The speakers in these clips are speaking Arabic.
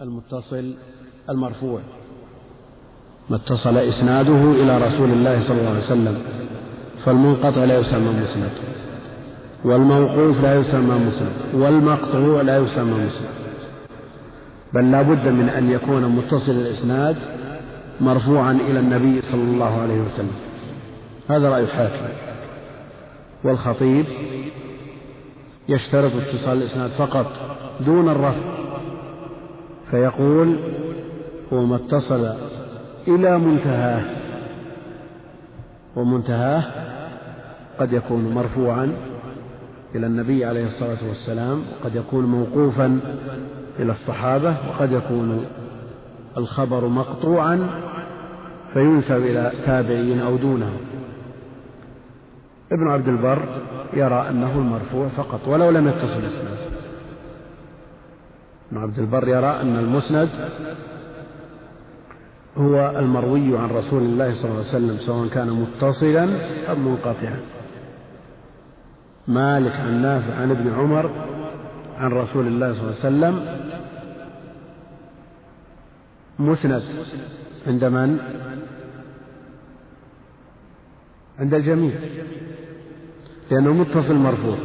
المتصل المرفوع. ما اتصل إسناده إلى رسول الله صلى الله عليه وسلم فالمنقطع لا يسمى مسند والموقوف لا يسمى مسند والمقطوع لا يسمى مسند. بل لا بد من أن يكون متصل الإسناد مرفوعا إلى النبي صلى الله عليه وسلم. هذا رأي الحاكم. والخطيب يشترط اتصال الإسناد فقط دون الرفع. فيقول هو ما اتصل إلى منتهاه ومنتهاه قد يكون مرفوعا إلى النبي عليه الصلاة والسلام وقد يكون موقوفا إلى الصحابة وقد يكون الخبر مقطوعا فينسب إلى تابعين أو دونه. ابن عبد البر يرى أنه المرفوع فقط ولو لم يتصل الإسناد ابن عبد البر يرى أن المسند هو المروي عن رسول الله صلى الله عليه وسلم سواء كان متصلا أم منقطعا. مالك عن نافع عن ابن عمر عن رسول الله صلى الله عليه وسلم. مسند عند من؟ عند الجميع لأنه متصل مرفوع.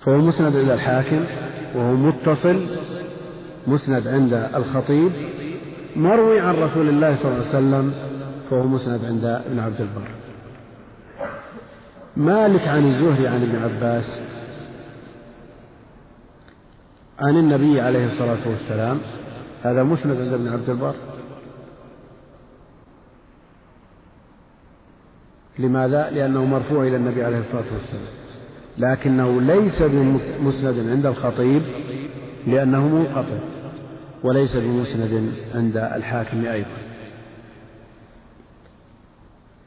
فهو مسند إلى الحاكم وهو متصل مسند عند الخطيب مروي عن رسول الله صلى الله عليه وسلم فهو مسند عند ابن عبد البر. مالك عن الزهري عن ابن عباس عن النبي عليه الصلاة والسلام هذا مسند عند ابن عبد البر. لماذا؟ لأنه مرفوع إلى النبي عليه الصلاة والسلام. لكنه ليس بمسند عند الخطيب لأنه منقطع وليس بمسند عند الحاكم أيضا.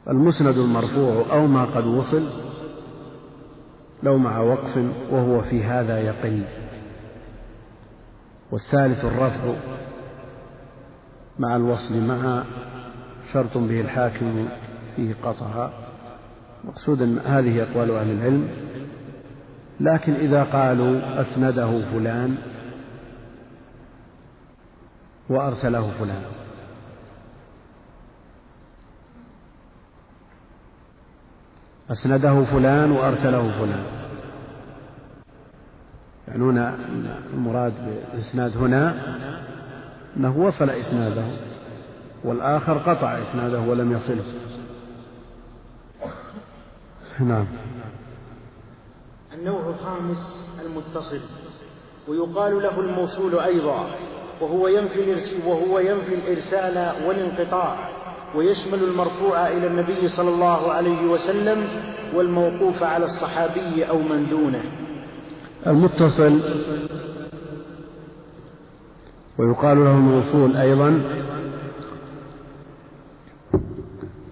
المسند المرفوع أو ما قد وصل لو مع وقف وهو في هذا يقل والثالث الرفع مع الوصل مع شرط به الحاكم فيه قطع مقصود هذه أقوال أهل العلم لكن إذا قالوا أسنده فلان وأرسله فلان. أسنده فلان وأرسله فلان. يعنون المراد بالإسناد هنا أنه وصل إسناده والآخر قطع إسناده ولم يصله. نعم. النوع الخامس المتصل ويقال له الموصول أيضا وهو ينفي وهو ينفي الإرسال والانقطاع ويشمل المرفوع إلى النبي صلى الله عليه وسلم والموقوف على الصحابي أو من دونه. المتصل ويقال له الموصول أيضا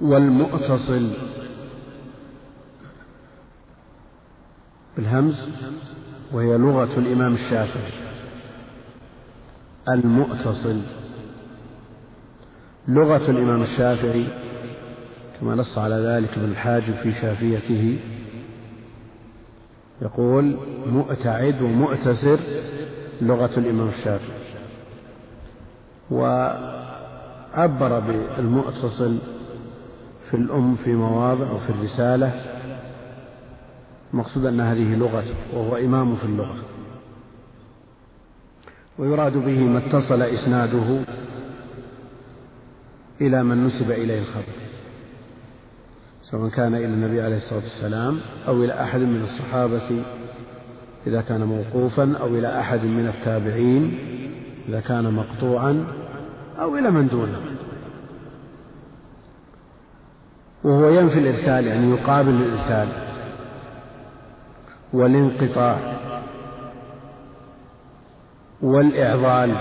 والمؤتصل. بالهمز وهي لغة الإمام الشافعي. المؤتصل. لغة الإمام الشافعي كما نص على ذلك ابن الحاجب في شافيته يقول مؤتعد ومؤتسر لغة الإمام الشافعي. وعبر بالمؤتصل في الأم في مواضع وفي الرسالة المقصود أن هذه لغته وهو إمام في اللغة. ويراد به ما اتصل إسناده إلى من نسب إليه الخبر سواء كان إلى النبي عليه الصلاة والسلام أو إلى أحد من الصحابة إذا كان موقوفا أو إلى أحد من التابعين إذا كان مقطوعا أو إلى من دونه. وهو ينفي الإرسال يعني يقابل الإرسال. والانقطاع والإعضال.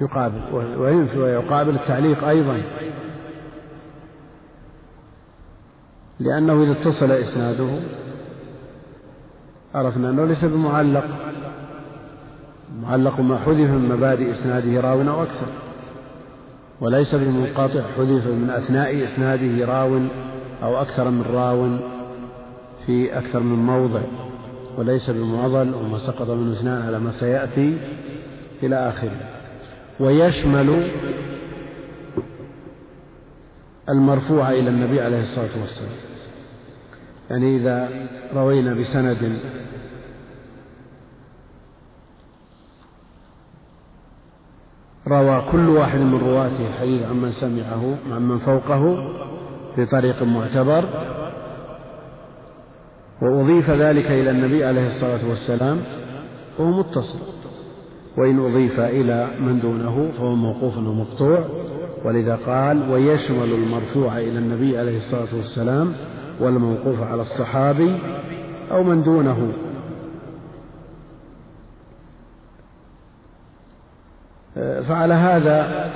يقابل وينفي ويقابل التعليق أيضا. لأنه إذا اتصل إسناده عرفنا أنه ليس بمعلق. معلق ما حذف من مبادئ إسناده راو أو أكثر. وليس بمنقطع حذف من أثناء إسناده راو أو أكثر من راو في أكثر من موضع وليس بمعضل وما سقط من اثنان على ما سيأتي إلى آخره. ويشمل المرفوع إلى النبي عليه الصلاة والسلام. يعني إذا روينا بسند روى كل واحد من رواته الحديث عمن سمعه عمن فوقه بطريق معتبر. وأضيف ذلك إلى النبي عليه الصلاة والسلام فهو متصل. وإن أضيف إلى من دونه فهو موقوف ومقطوع ولذا قال ويشمل المرفوع إلى النبي عليه الصلاة والسلام والموقوف على الصحابي أو من دونه. فعلى هذا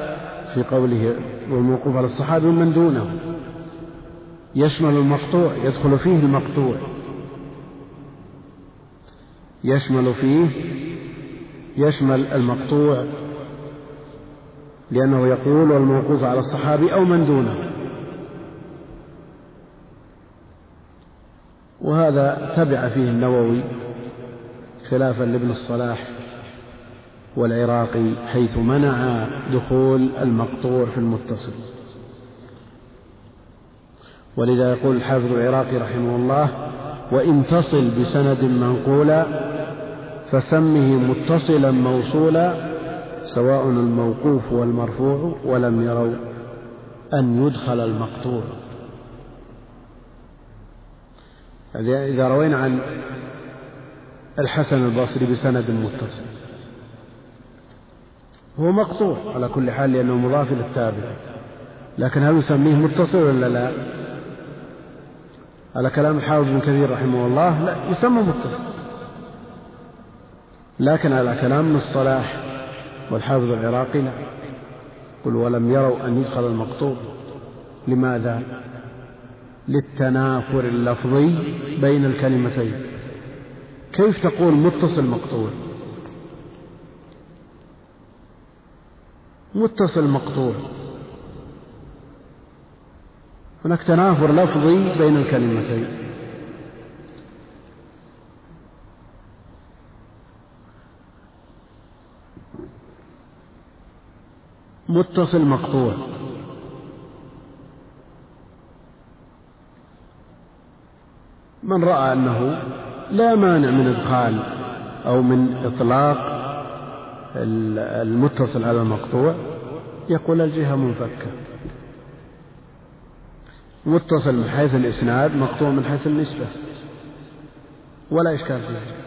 في قوله والموقوف على الصحابي ومن دونه. يشمل المقطوع يدخل فيه المقطوع. يشمل فيه يشمل المقطوع. لأنه يقول والموقوف على الصحابي أو من دونه. وهذا تبع فيه النووي خلافا لابن الصلاح. والعراقي حيث منع دخول المقطوع في المتصل. ولذا يقول الحافظ العراقي رحمه الله وإن تصل بسند منقولا فسمه متصلا موصولا سواء الموقوف والمرفوع ولم يروا أن يدخل المقطوع. إذا روينا عن الحسن البصري بسند متصل. هو مقطوع على كل حال لأنه مضاف إلى التابع. لكن هل يسميه متصل ولا لا؟ على كلام الحافظ بن كثير رحمه الله لا يسمى متصل. لكن على كلام الصلاح والحافظ العراقي لا. قل ولم يروا أن يدخل المقطوع. لماذا؟ للتنافر اللفظي بين الكلمتين. كيف تقول متصل مقطوع؟ متصل مقطوع. هناك تنافر لفظي بين الكلمتين. متصل مقطوع. من رأى أنه لا مانع من إدخال أو من إطلاق المتصل على المقطوع يقول الجهة منفكة. متصل من حيث الإسناد مقطوع من حيث النسبة. ولا إشكال فيه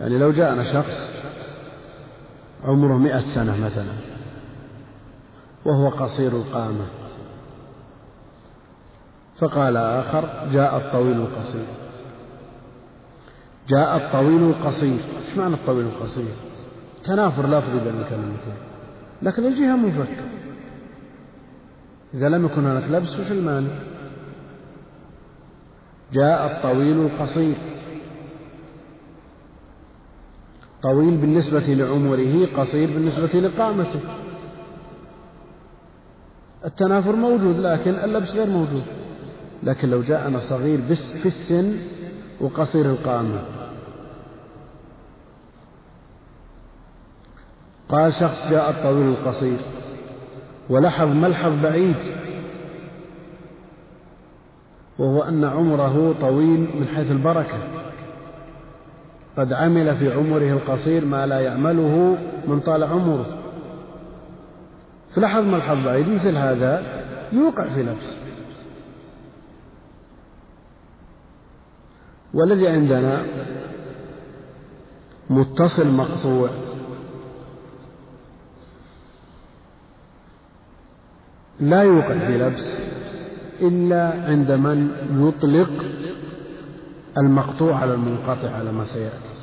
يعني لو جاءنا شخص عمره مئة سنة مثلا وهو قصير القامة فقال آخر جاء الطويل القصير. جاء الطويل القصير. إيش معنى الطويل القصير؟ تنافر لفظي بين الكلمتين لكن الجهة منفكة إذا لم يكن هناك لبس وش المانع؟ جاء الطويل القصير. طويل بالنسبة لعمره قصير بالنسبة لقامته. التنافر موجود لكن اللبس غير موجود. لكن لو جاءنا صغير بس في السن وقصير القامة. قال شخص جاء الطويل القصير ولحظ ملحظ بعيد وهو أن عمره طويل من حيث البركة. قد عمل في عمره القصير ما لا يعمله من طال عمره. فلحظ ملحظ بعيد مثل هذا يوقع في نفسه. والذي عندنا متصل مقطوع. لا يوقع في لبس إلا عند من يطلق المقطوع على المنقطع على ما سيأتي.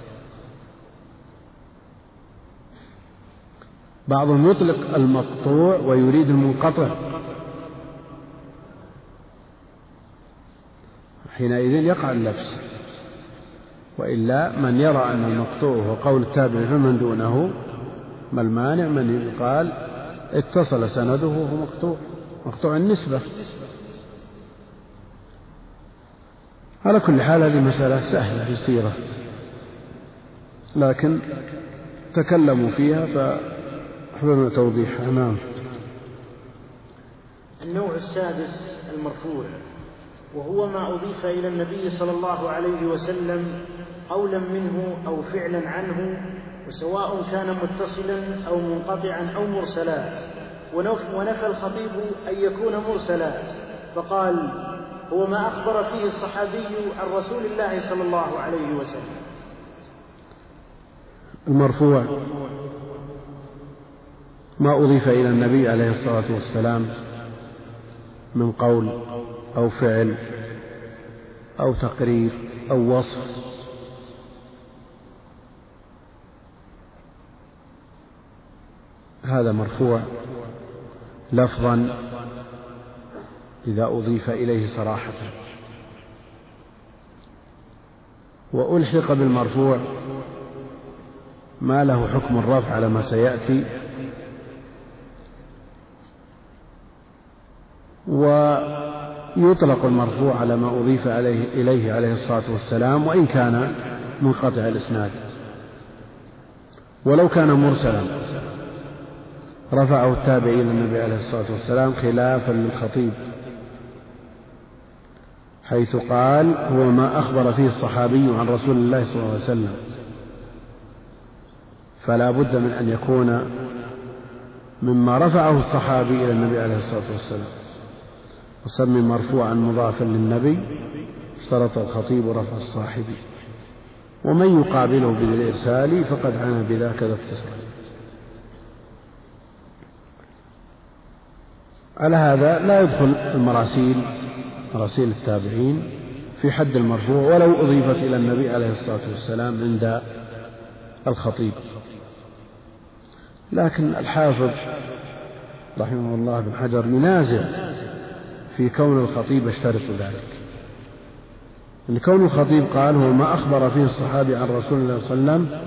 بعضهم يطلق المقطوع ويريد المنقطع. حينئذ يقع اللبس. وإلا من يرى أن المقطوع هو قول التابع فمن دونه ما المانع من يقال اتصل سنده وهو مقطوع مقطوع النسبة. على كل حال هذه مسألة سهلة يسيرة لكن تكلموا فيها فأحببنا توضيحها نعم. النوع السادس المرفوع وهو ما أضيف إلى النبي صلى الله عليه وسلم قولا منه أو فعلا عنه وسواء كان متصلا أو منقطعا أو مرسلا. ونفى الخطيب أن يكون مرسلا. فقال هو ما أخبر فيه الصحابي عن رسول الله صلى الله عليه وسلم. المرفوع. ما أضيف إلى النبي عليه الصلاة والسلام من قول أو فعل أو تقرير أو وصف هذا مرفوع لفظا إذا أضيف إليه صراحة. وألحق بالمرفوع ما له حكم الرفع على ما سيأتي. ويطلق المرفوع على ما أضيف عليه إليه عليه الصلاة والسلام وإن كان منقطع الإسناد. ولو كان مرسلا. رفعه التابعي إلى النبي عليه الصلاة والسلام خلافا للخطيب حيث قال هو ما أخبر فيه الصحابي عن رسول الله صلى الله عليه وسلم فلا بد من أن يكون مما رفعه الصحابي إلى النبي عليه الصلاة والسلام وسمي مرفوعا مضافا للنبي اشترط الخطيب رفع الصاحبي ومن يقابله بالإرسال فقد عانى بذاك ذا على هذا لا يدخل المراسيل مراسيل التابعين في حد المرفوع ولو أضيفت إلى النبي عليه الصلاة والسلام عند الخطيب. لكن الحافظ رحمه الله بن حجر ينازع في كون الخطيب يشترط ذلك. أن كون الخطيب قال هو ما أخبر فيه الصحابي عن رسول الله صلى الله عليه وسلم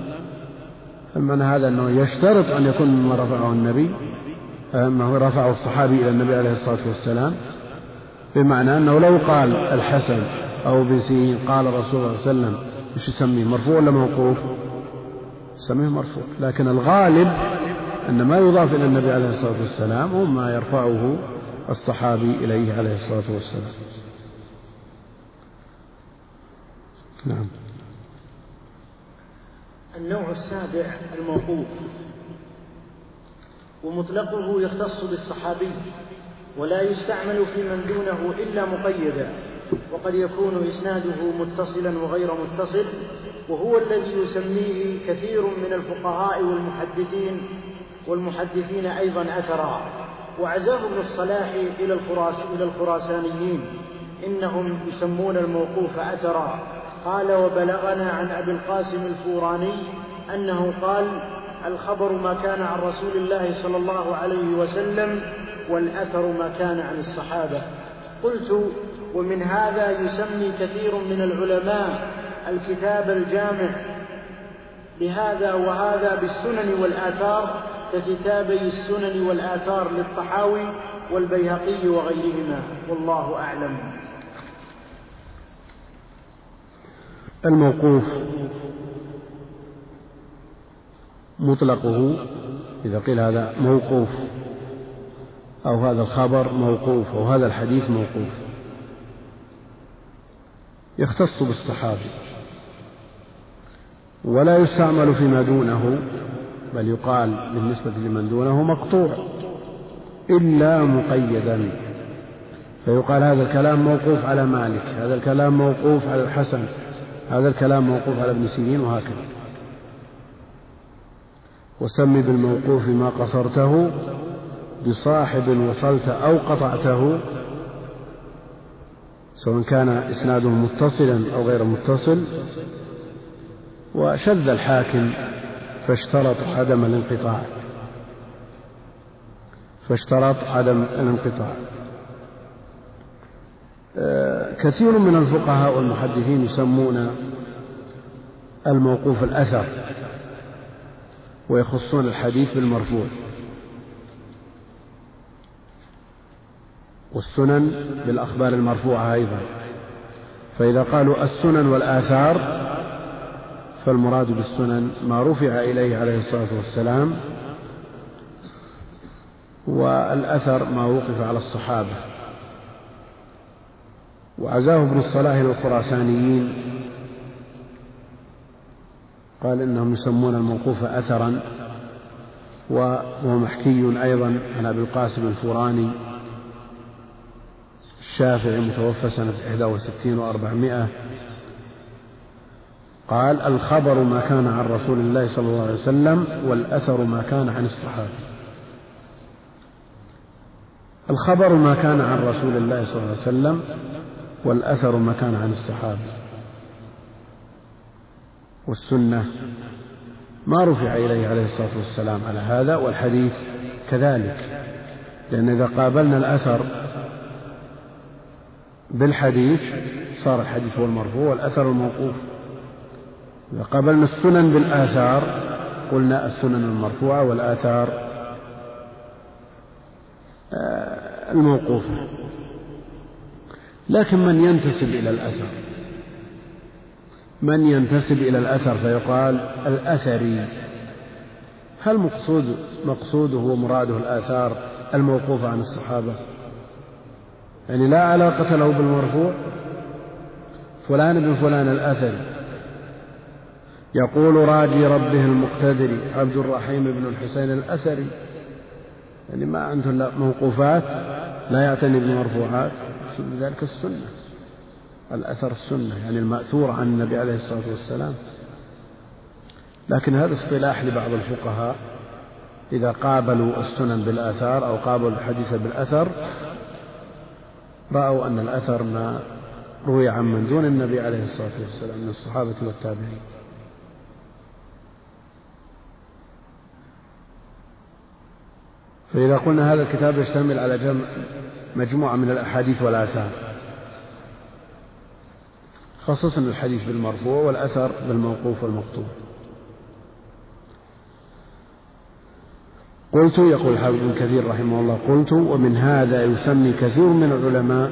المعنى هذا أنه يشترط أن يكون مما رفعه النبي أنه رفعه الصحابي إلى النبي عليه الصلاة والسلام بمعنى أنه لو قال الحسن أو ابن سيرين قال الرسول صلى الله عليه وسلم إيش يسميه مرفوع ولا موقوف؟ يسميه مرفوع لكن الغالب أن ما يضاف إلى النبي عليه الصلاة والسلام هو ما يرفعه الصحابي إليه عليه الصلاة والسلام. نعم. النوع السابع الموقوف. ومطلقه يختص بالصحابي ولا يستعمل في من دونه إلا مقيدا وقد يكون إسناده متصلا وغير متصل وهو الذي يسميه كثير من الفقهاء والمحدثين والمحدثين أيضا أثرا. وعزاه ابن الصلاح إلى, الخراس إلى الخراسانيين إنهم يسمون الموقوف أثرا. قال وبلغنا عن أبي القاسم الفوراني أنه قال الخبر ما كان عن رسول الله صلى الله عليه وسلم والأثر ما كان عن الصحابة. قلت ومن هذا يسمي كثير من العلماء الكتاب الجامع. لهذا وهذا بالسنن والآثار ككتابي السنن والآثار للطحاوي والبيهقي وغيرهما. والله أعلم. الموقوف. مطلقه إذا قيل هذا موقوف أو هذا الخبر موقوف أو هذا الحديث موقوف. يختص بالصحابي. ولا يستعمل فيما دونه بل يقال بالنسبة لمن دونه مقطوع إلا مقيدا. فيقال هذا الكلام موقوف على مالك هذا الكلام موقوف على الحسن هذا الكلام موقوف على ابن سيرين وهكذا. وسم بالموقوف ما قصرته بصاحب وصلت أو قطعته سواء كان إسناده متصلا أو غير متصل وشذ الحاكم فاشترط عدم الانقطاع. فاشترط عدم الانقطاع. آه، كثير من الفقهاء والمحدثين يسمون الموقوف الأثر. ويخصون الحديث بالمرفوع. والسنن بالأخبار المرفوعة أيضا. فإذا قالوا السنن والآثار فالمراد بالسنن ما رفع إليه عليه الصلاة والسلام والأثر ما وقف على الصحابة. وعزاه ابن الصلاح للخراسانيين قال إنهم يسمون الموقوف أثرا وهو محكي أيضا عن أبي القاسم الفوراني الشافعي متوفى سنة 61 وأربعمائة. قال الخبر ما كان عن رسول الله صلى الله عليه وسلم والأثر ما كان عن الصحابة. الخبر ما كان عن رسول الله صلى الله عليه وسلم والأثر ما كان عن الصحابة. والسنة ما رفع إليه عليه الصلاة والسلام على هذا والحديث كذلك. لأن إذا قابلنا الأثر بالحديث صار الحديث هو المرفوع والأثر الموقوف. إذا قابلنا السنن بالآثار قلنا السنن المرفوعة والآثار آه، الموقوفة. لكن من ينتسب إلى الأثر؟ من ينتسب إلى الأثر فيقال الأثري. هل مقصود مقصوده ومراده الآثار الموقوفة عن الصحابة؟ يعني لا علاقة له بالمرفوع. فلان بن فلان الأثري. يقول راجي ربه المقتدر عبد الرحيم بن الحسين الأثري. يعني ما عنده موقوفات لا يعتني بالمرفوعات ذلك السنة. الأثر السنة يعني المأثور عن النبي عليه الصلاة والسلام. لكن هذا اصطلاح لبعض الفقهاء. إذا قابلوا السنن بالآثار أو قابلوا الحديث بالأثر رأوا أن الأثر ما روي عن من دون النبي عليه الصلاة والسلام من الصحابة والتابعين. فإذا قلنا هذا الكتاب يشتمل على جمع مجموعة من الأحاديث والآثار. خصصنا الحديث بالمرفوع والأثر بالموقوف والمقطوع. قلت يقول الحافظ ابن كثير رحمه الله قلت ومن هذا يسمي كثير من العلماء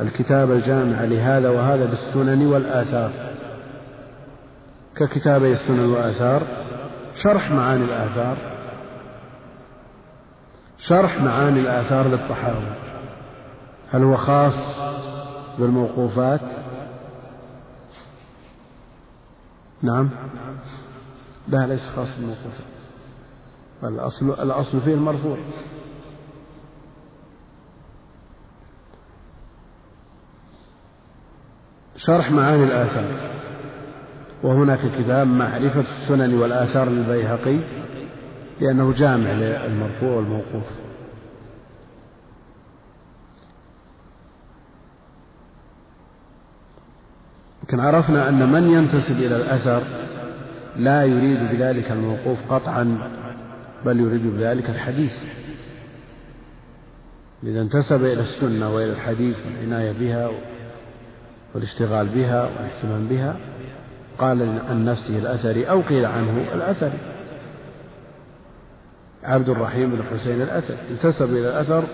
الكتاب الجامع لهذا وهذا بالسنن والآثار. ككتابي السنن والآثار شرح معاني الآثار. شرح معاني الآثار للطحاوي هل هو خاص بالموقوفات؟ نعم. لا ليس خاص بالموقوفات الأصل الأصل فيه المرفوع. شرح معاني الآثار. وهناك كتاب معرفة السنن والآثار للبيهقي لأنه جامع للمرفوع والموقوف. لكن عرفنا أن من ينتسب إلى الأثر لا يريد بذلك الموقوف قطعا بل يريد بذلك الحديث. إذا انتسب إلى السنة وإلى الحديث والعناية بها والاشتغال بها والاهتمام بها قال عن نفسه الأثري أو قيل عنه الأثري. عبد الرحيم بن حسين الأثري. انتسب إلى الأثر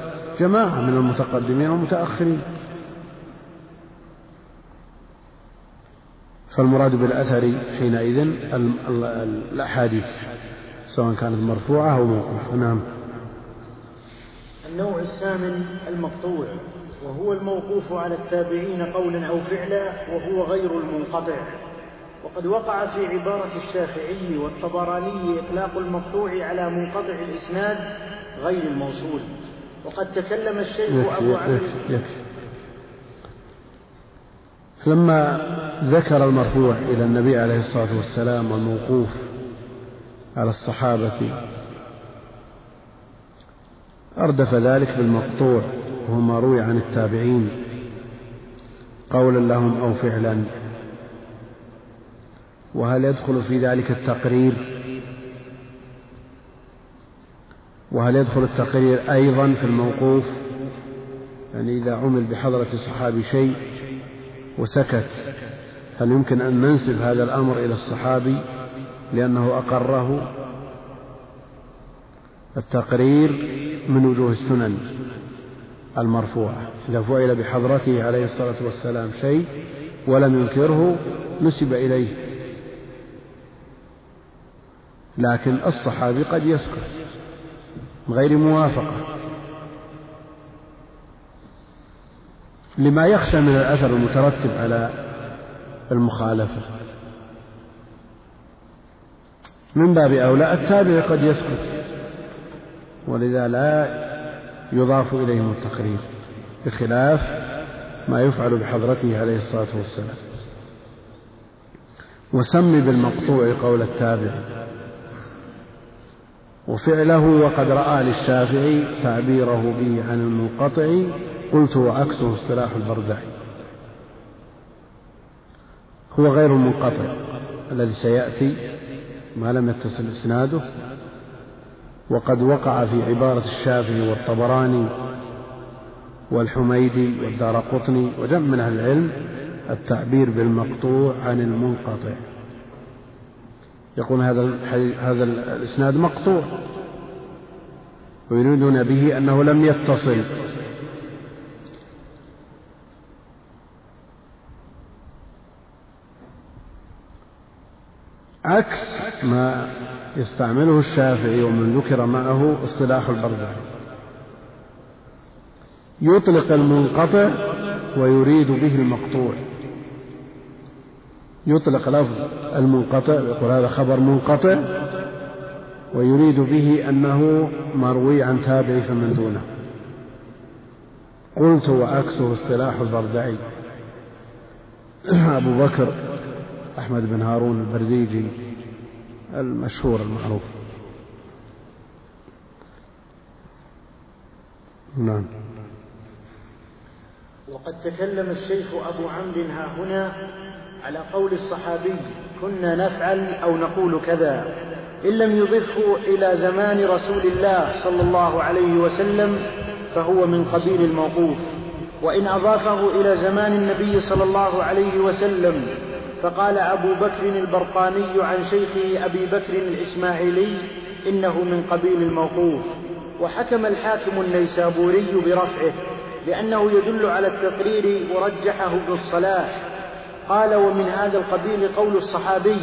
جماعة من المتقدمين والمتأخرين. فالمراد بالأثر حينئذ الأحاديث سواء كانت مرفوعة أو موقوفة. نعم. النوع الثامن المقطوع وهو الموقوف على التابعين قولا أو فعلا وهو غير المنقطع. وقد وقع في عبارة الشافعي والطبراني إطلاق المقطوع على منقطع الإسناد غير الموصول. وقد تكلم الشيخ أبو عمرو لما ذكر المرفوع إلى النبي عليه الصلاة والسلام والموقوف على الصحابة أردف ذلك بالمقطوع وهو ما روي عن التابعين. قولا لهم أو فعلا. وهل يدخل في ذلك التقرير؟ وهل يدخل التقرير أيضا في الموقوف؟ يعني إذا عمل بحضرة الصحابي شيء وسكت. هل يمكن أن ننسب هذا الأمر إلى الصحابي لأنه أقره؟ التقرير من وجوه السنن المرفوعة. إذا فعل بحضرته عليه الصلاة والسلام شيء ولم ينكره نسب إليه. لكن الصحابي قد يسكت من غير موافقة. لما يخشى من الأثر المترتب على المخالفة. من باب أولى التابع قد يسكت ولذا لا يضاف إليهم التقرير بخلاف ما يفعل بحضرته عليه الصلاة والسلام. وسم بالمقطوع قول التابع. وفعله وقد رأى للشافعي تعبيره به عن المنقطع قلت وعكسه اصطلاح البردعي هو غير المنقطع الذي سيأتي ما لم يتصل إسناده وقد وقع في عبارة الشافعي والطبراني والحميدي والدار قطني وجمع من أهل العلم التعبير بالمقطوع عن المنقطع. يقول هذا هذا الإسناد مقطوع ويريدون به أنه لم يتصل. عكس ما يستعمله الشافعي ومن ذكر معه اصطلاح البردعي يطلق المنقطع ويريد به المقطوع. يطلق لفظ المنقطع يقول هذا خبر منقطع ويريد به أنه مروي عن تابع فمن دونه. قلت وعكسه اصطلاح البردعي أبو بكر أحمد بن هارون البرديجي المشهور المعروف. نعم. وقد تكلم الشيخ أبو عمرو ها هنا على قول الصحابي كنا نفعل أو نقول كذا. إن لم يضفه إلى زمان رسول الله صلى الله عليه وسلم فهو من قبيل الموقوف. وإن أضافه إلى زمان النبي صلى الله عليه وسلم فقال أبو بكر البرقاني عن شيخه أبي بكر الإسماعيلي إنه من قبيل الموقوف وحكم الحاكم النيسابوري برفعه لأنه يدل على التقرير ورجحه ابن الصلاح قال ومن هذا القبيل قول الصحابي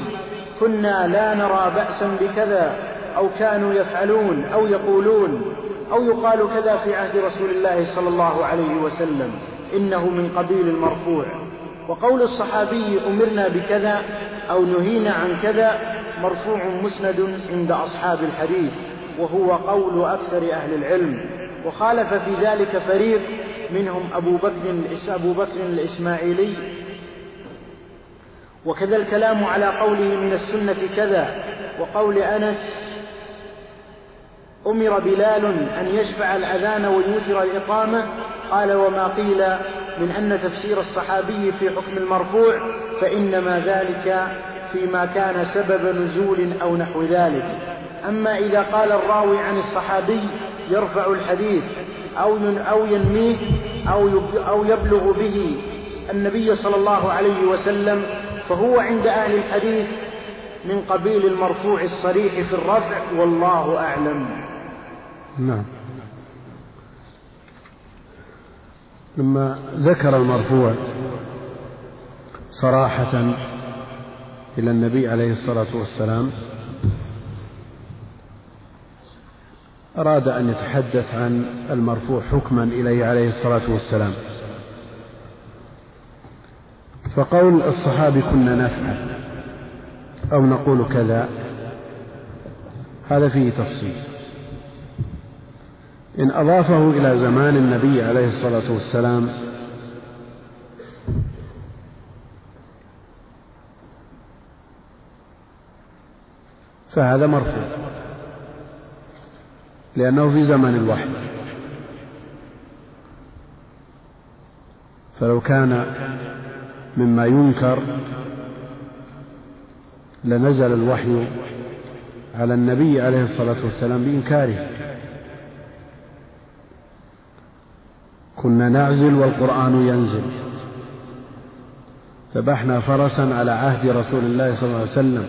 كنا لا نرى بأسا بكذا أو كانوا يفعلون أو يقولون أو يقال كذا في عهد رسول الله صلى الله عليه وسلم إنه من قبيل المرفوع. وقول الصحابي أمرنا بكذا أو نهينا عن كذا مرفوع مسند عند أصحاب الحديث وهو قول أكثر أهل العلم. وخالف في ذلك فريق منهم أبو بكر أبو بكر الإسماعيلي. وكذا الكلام على قوله من السنة كذا وقول أنس أمر بلال أن يشفع الأذان ويوتر الإقامة قال وما قيل من أن تفسير الصحابي في حكم المرفوع فإنما ذلك فيما كان سبب نزول أو نحو ذلك. أما إذا قال الراوي عن الصحابي يرفع الحديث أو أو ينميه أو أو يبلغ به النبي صلى الله عليه وسلم فهو عند أهل الحديث من قبيل المرفوع الصريح في الرفع والله أعلم. نعم. لما ذكر المرفوع صراحة إلى النبي عليه الصلاة والسلام أراد أن يتحدث عن المرفوع حكما إليه عليه الصلاة والسلام. فقول الصحابي كنا نفعل أو نقول كذا هذا فيه تفصيل. إن أضافه إلى زمان النبي عليه الصلاة والسلام. فهذا مرفوع. لأنه في زمن الوحي. فلو كان مما ينكر لنزل الوحي على النبي عليه الصلاة والسلام بإنكاره. كنا نعزل والقرآن ينزل. ذبحنا فرسا على عهد رسول الله صلى الله عليه وسلم.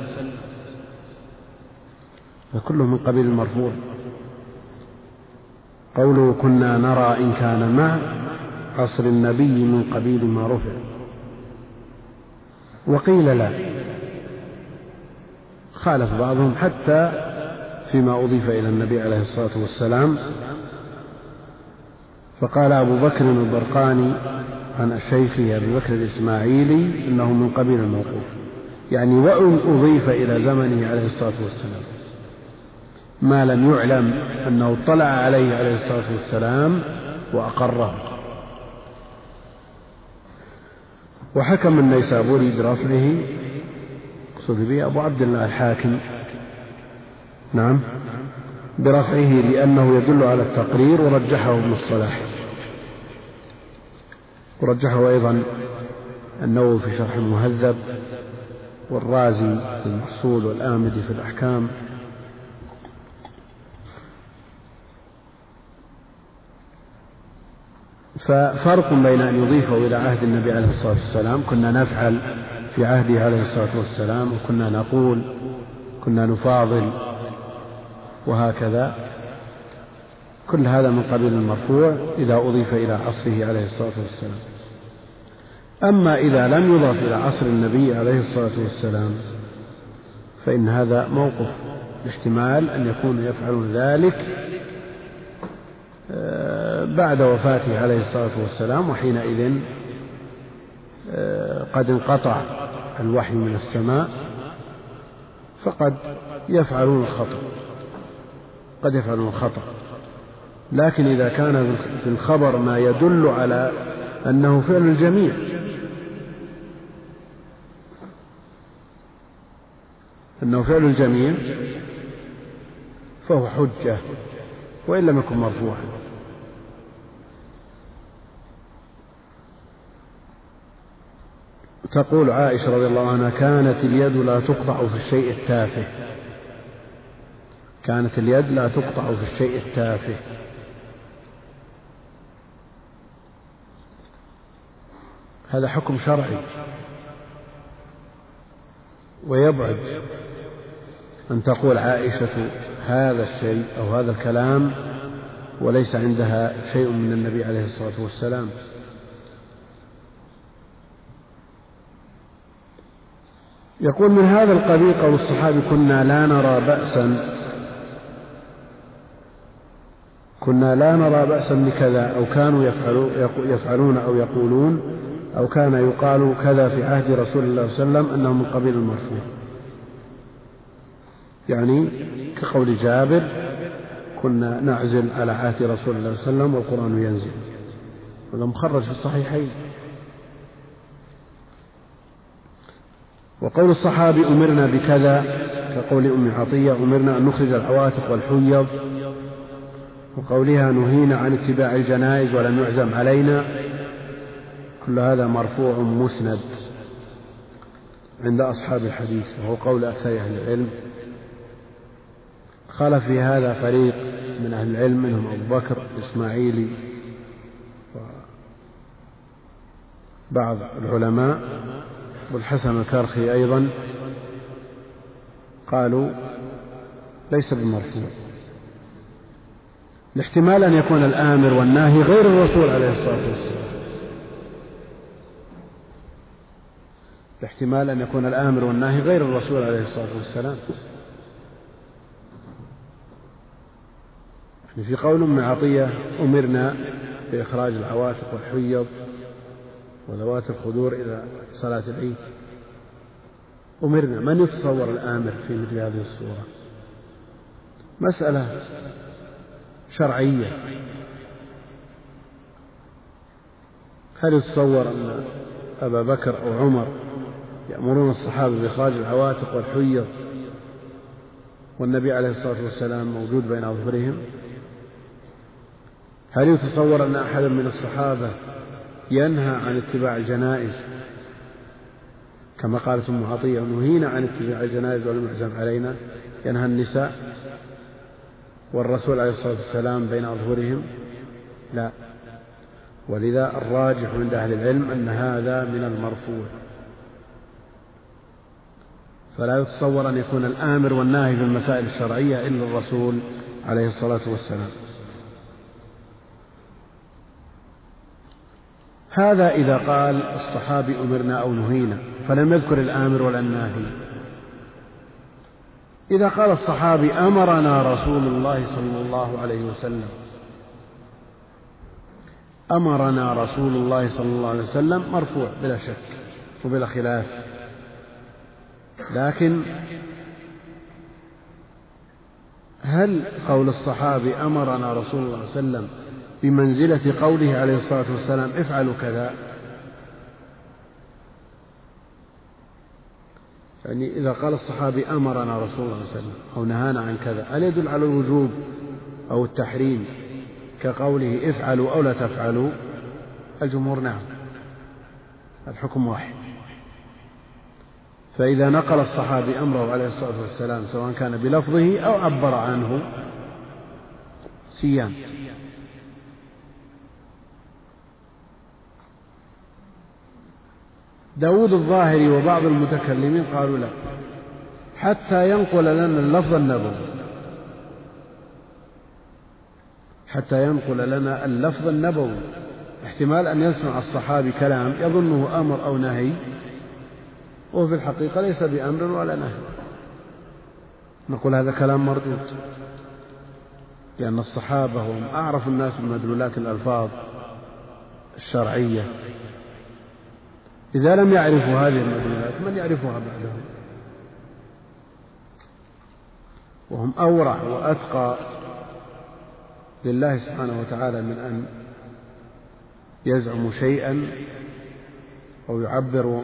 فكله من قبيل المرفوع قوله كنا نرى إن كان مع عصر النبي من قبيل ما رفع. وقيل لا. خالف بعضهم حتى فيما أضيف إلى النبي عليه الصلاة والسلام فقال أبو بكر البرقاني عن الشيخ أبي بكر الإسماعيلي إنه من قبيل الموقوف. يعني وإن أضيف إلى زمنه عليه الصلاة والسلام ما لم يعلم أنه اطلع عليه عليه الصلاة والسلام وأقره. وحكم النيسابوري برفعه اقصد به أبو عبد الله الحاكم. نعم. برفعه لأنه يدل على التقرير ورجحه ابن الصلاح. ورجحه أيضا النووي في شرح المهذب والرازي في المحصول والآمدي في الأحكام. ففرق بين أن يضيفه إلى عهد النبي عليه الصلاة والسلام كنا نفعل في عهده عليه الصلاة والسلام وكنا نقول كنا نفاضل وهكذا. كل هذا من قبيل المرفوع إذا أضيف إلى عصره عليه الصلاة والسلام. أما إذا لم يضف إلى عصر النبي عليه الصلاة والسلام فإن هذا موقف الاحتمال أن يكونوا يفعلون ذلك آه، بعد وفاته عليه الصلاة والسلام وحينئذ آه، قد انقطع الوحي من السماء فقد يفعلون الخطأ. قد يفعلون الخطأ لكن إذا كان في الخبر ما يدل على أنه فعل الجميع. أنه فعل الجميع فهو حجة وإن لم يكن مرفوعا. تقول عائشة رضي الله عنها كانت اليد لا تقطع في الشيء التافه. كانت اليد لا تقطع في الشيء التافه. هذا حكم شرعي. ويبعد أن تقول عائشة هذا الشيء أو هذا الكلام وليس عندها شيء من النبي عليه الصلاة والسلام. يقول من هذا القبيل قول الصحابي كنا لا نرى بأسا كنا لا نرى بأسا بكذا أو كانوا يفعلون أو يقولون أو كان يقال كذا في عهد رسول الله صلى الله عليه وسلم أنه من قبيل المرفوع يعني كقول جابر كنا نعزل على عهد رسول الله صلى الله عليه وسلم والقرآن ينزل. هذا مخرج في الصحيحين. وقول الصحابي أمرنا بكذا كقول أم عطية أمرنا أن نخرج العواتق والحيض وقولها نهينا عن اتباع الجنائز ولم يعزم علينا. كل هذا مرفوع مسند عند أصحاب الحديث وهو قول أكثر أهل العلم. خالف في هذا فريق من أهل العلم منهم أبو بكر الإسماعيلي وبعض العلماء والحسن الكرخي أيضا قالوا ليس بمرفوع. الاحتمال أن يكون الآمر والناهي غير الرسول عليه الصلاة والسلام. الاحتمال أن يكون الآمر والناهي غير الرسول عليه الصلاة والسلام. يعني في قول أم عطية أمرنا بإخراج العواتق والحيض وذوات الخدور إلى صلاة العيد. أمرنا من يتصور الآمر في مثل هذه الصورة؟ مسألة شرعية. هل يتصور أن أبا بكر أو عمر يأمرون الصحابة بإخراج العواتق والحيض والنبي عليه الصلاة والسلام موجود بين أظهرهم هل يتصور أن أحدا من الصحابة ينهى عن اتباع الجنائز؟ كما قالت أم عطية نهينا عن اتباع الجنائز ولم يعزم علينا. ينهى النساء. والرسول عليه الصلاة والسلام بين أظهرهم؟ لا. ولذا الراجح عند أهل العلم أن هذا من المرفوع. فلا يتصور أن يكون الآمر والناهي في المسائل الشرعية إلا الرسول عليه الصلاة والسلام. هذا إذا قال الصحابي أمرنا أو نهينا فلم يذكر الآمر ولا الناهي. إذا قال الصحابي أمرنا رسول الله صلى الله عليه وسلم. أمرنا رسول الله صلى الله عليه وسلم مرفوع بلا شك وبلا خلاف. لكن هل قول الصحابي أمرنا رسول الله صلى الله عليه وسلم بمنزلة قوله عليه الصلاة والسلام افعلوا كذا؟ يعني إذا قال الصحابي أمرنا رسول الله صلى الله عليه وسلم أو نهانا عن كذا هل يدل على الوجوب أو التحريم كقوله افعلوا أو لا تفعلوا؟ الجمهور نعم. الحكم واحد. فإذا نقل الصحابي أمره عليه الصلاة والسلام سواء كان بلفظه أو عبر عنه سيان. داود الظاهري وبعض المتكلمين قالوا لا حتى ينقل لنا اللفظ النبوي. حتى ينقل لنا اللفظ النبوي. احتمال أن يسمع الصحابي كلام يظنه أمر أو نهي وهو في الحقيقة ليس بأمر ولا نهي. نقول هذا كلام مردود لأن الصحابة هم أعرف الناس بمدلولات الألفاظ الشرعية. إذا لم يعرفوا هذه المدلولات من يعرفها بعدهم؟ وهم أورع وأتقى لله سبحانه وتعالى من أن يزعم شيئا أو يعبر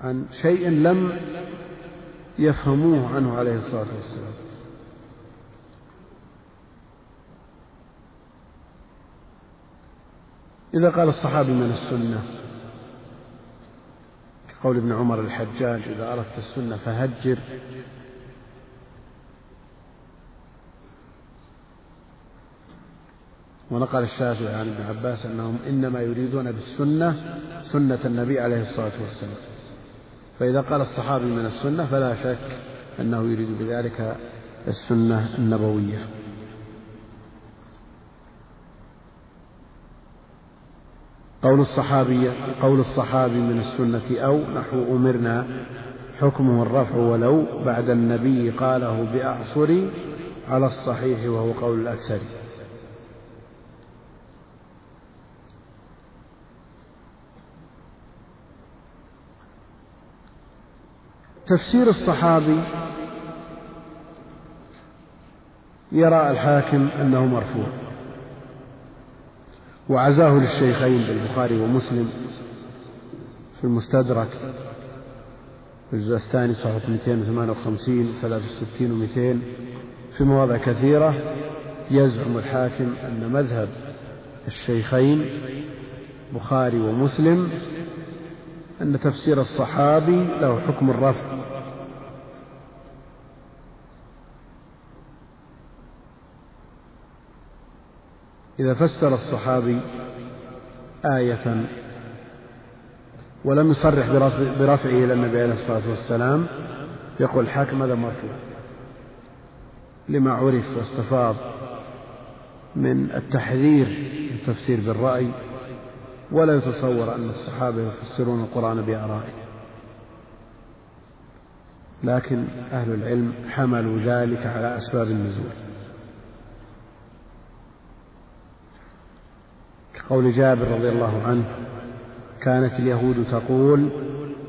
عن شيء لم يفهموه عنه عليه الصلاة والسلام. إذا قال الصحابي من السنة قول ابن عمر الحجاج إذا أردت السنة فهجر. ونقل الشافعي عن ابن عباس أنهم إنما يريدون بالسنة سنة النبي عليه الصلاة والسلام. فإذا قال الصحابي من السنة فلا شك أنه يريد بذلك السنة النبوية. قول الصحابي قول الصحابي من السنة أو نحو أمرنا حكمه الرفع ولو بعد النبي قاله بأعصر على الصحيح وهو قول الأكثر. تفسير الصحابي يرى الحاكم أنه مرفوع. وعزاه للشيخين بالبخاري ومسلم في المستدرك الجزء الثاني صفحة 258 63 و200 في مواضع كثيرة يزعم الحاكم أن مذهب الشيخين بخاري ومسلم أن تفسير الصحابي له حكم الرفع إذا فسر الصحابي آية ولم يصرح برفعه إلى النبي عليه الصلاة والسلام يقول الحاكم هذا مرفوع. لما عرف واستفاض من التحذير التفسير بالرأي ولا يتصور أن الصحابة يفسرون القرآن بآرائهم لكن أهل العلم حملوا ذلك على أسباب النزول. كقول جابر رضي الله عنه كانت اليهود تقول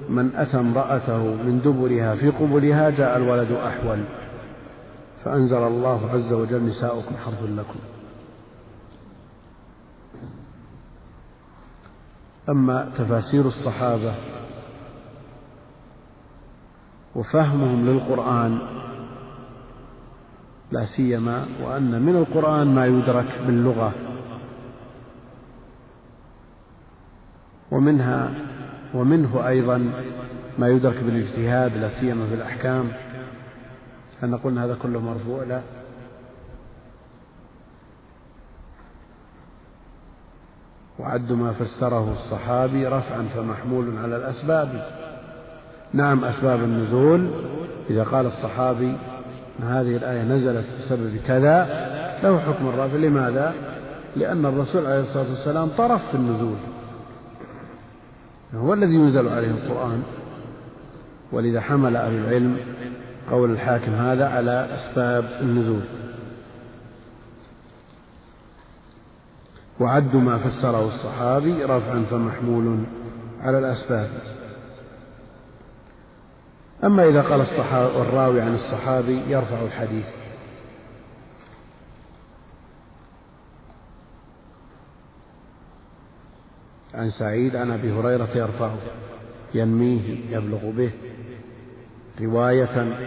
من أتى امرأته من دبرها في قبلها جاء الولد أحول فأنزل الله عز وجل نساؤكم حرث لكم. أما تفاسير الصحابة وفهمهم للقرآن لا سيما وأن من القرآن ما يدرك باللغة. ومنها ومنه أيضا ما يدرك بالاجتهاد لا سيما في الأحكام. هل نقول هذا كله مرفوع؟ لا. وعد ما فسره الصحابي رفعا فمحمول على الأسباب. نعم أسباب النزول. إذا قال الصحابي أن هذه الآية نزلت بسبب كذا له حكم الرفع. لماذا؟ لأن الرسول عليه الصلاة والسلام طرف في النزول. هو الذي ينزل عليه القرآن ولذا حمل أهل العلم قول الحاكم هذا على أسباب النزول. وعد ما فسره الصحابي رفعا فمحمول على الأسباب. أما إذا قال الصحابي الراوي عن الصحابي يرفع الحديث. عن سعيد عن أبي هريرة يرفعه ينميه يبلغ به رواية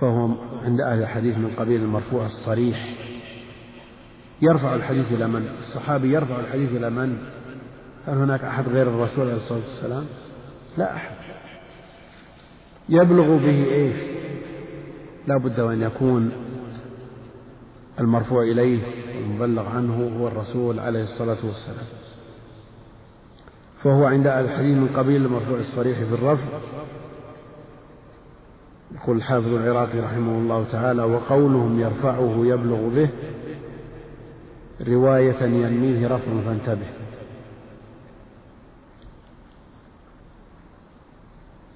فهو عند أهل الحديث من قبيل المرفوع الصريح يرفع الحديث إلى من؟ الصحابي يرفع الحديث إلى من؟ هل هناك أحد غير الرسول عليه الصلاة والسلام؟ لا أحد يبلغ به إيش؟ لا بد وأن يكون المرفوع إليه والمبلغ عنه هو الرسول عليه الصلاة والسلام. فهو عند الحديث من قبيل المرفوع الصريح في الرفع يقول الحافظ العراقي رحمه الله تعالى وقولهم يرفعه يبلغ به رواية ينميه رفع فانتبه.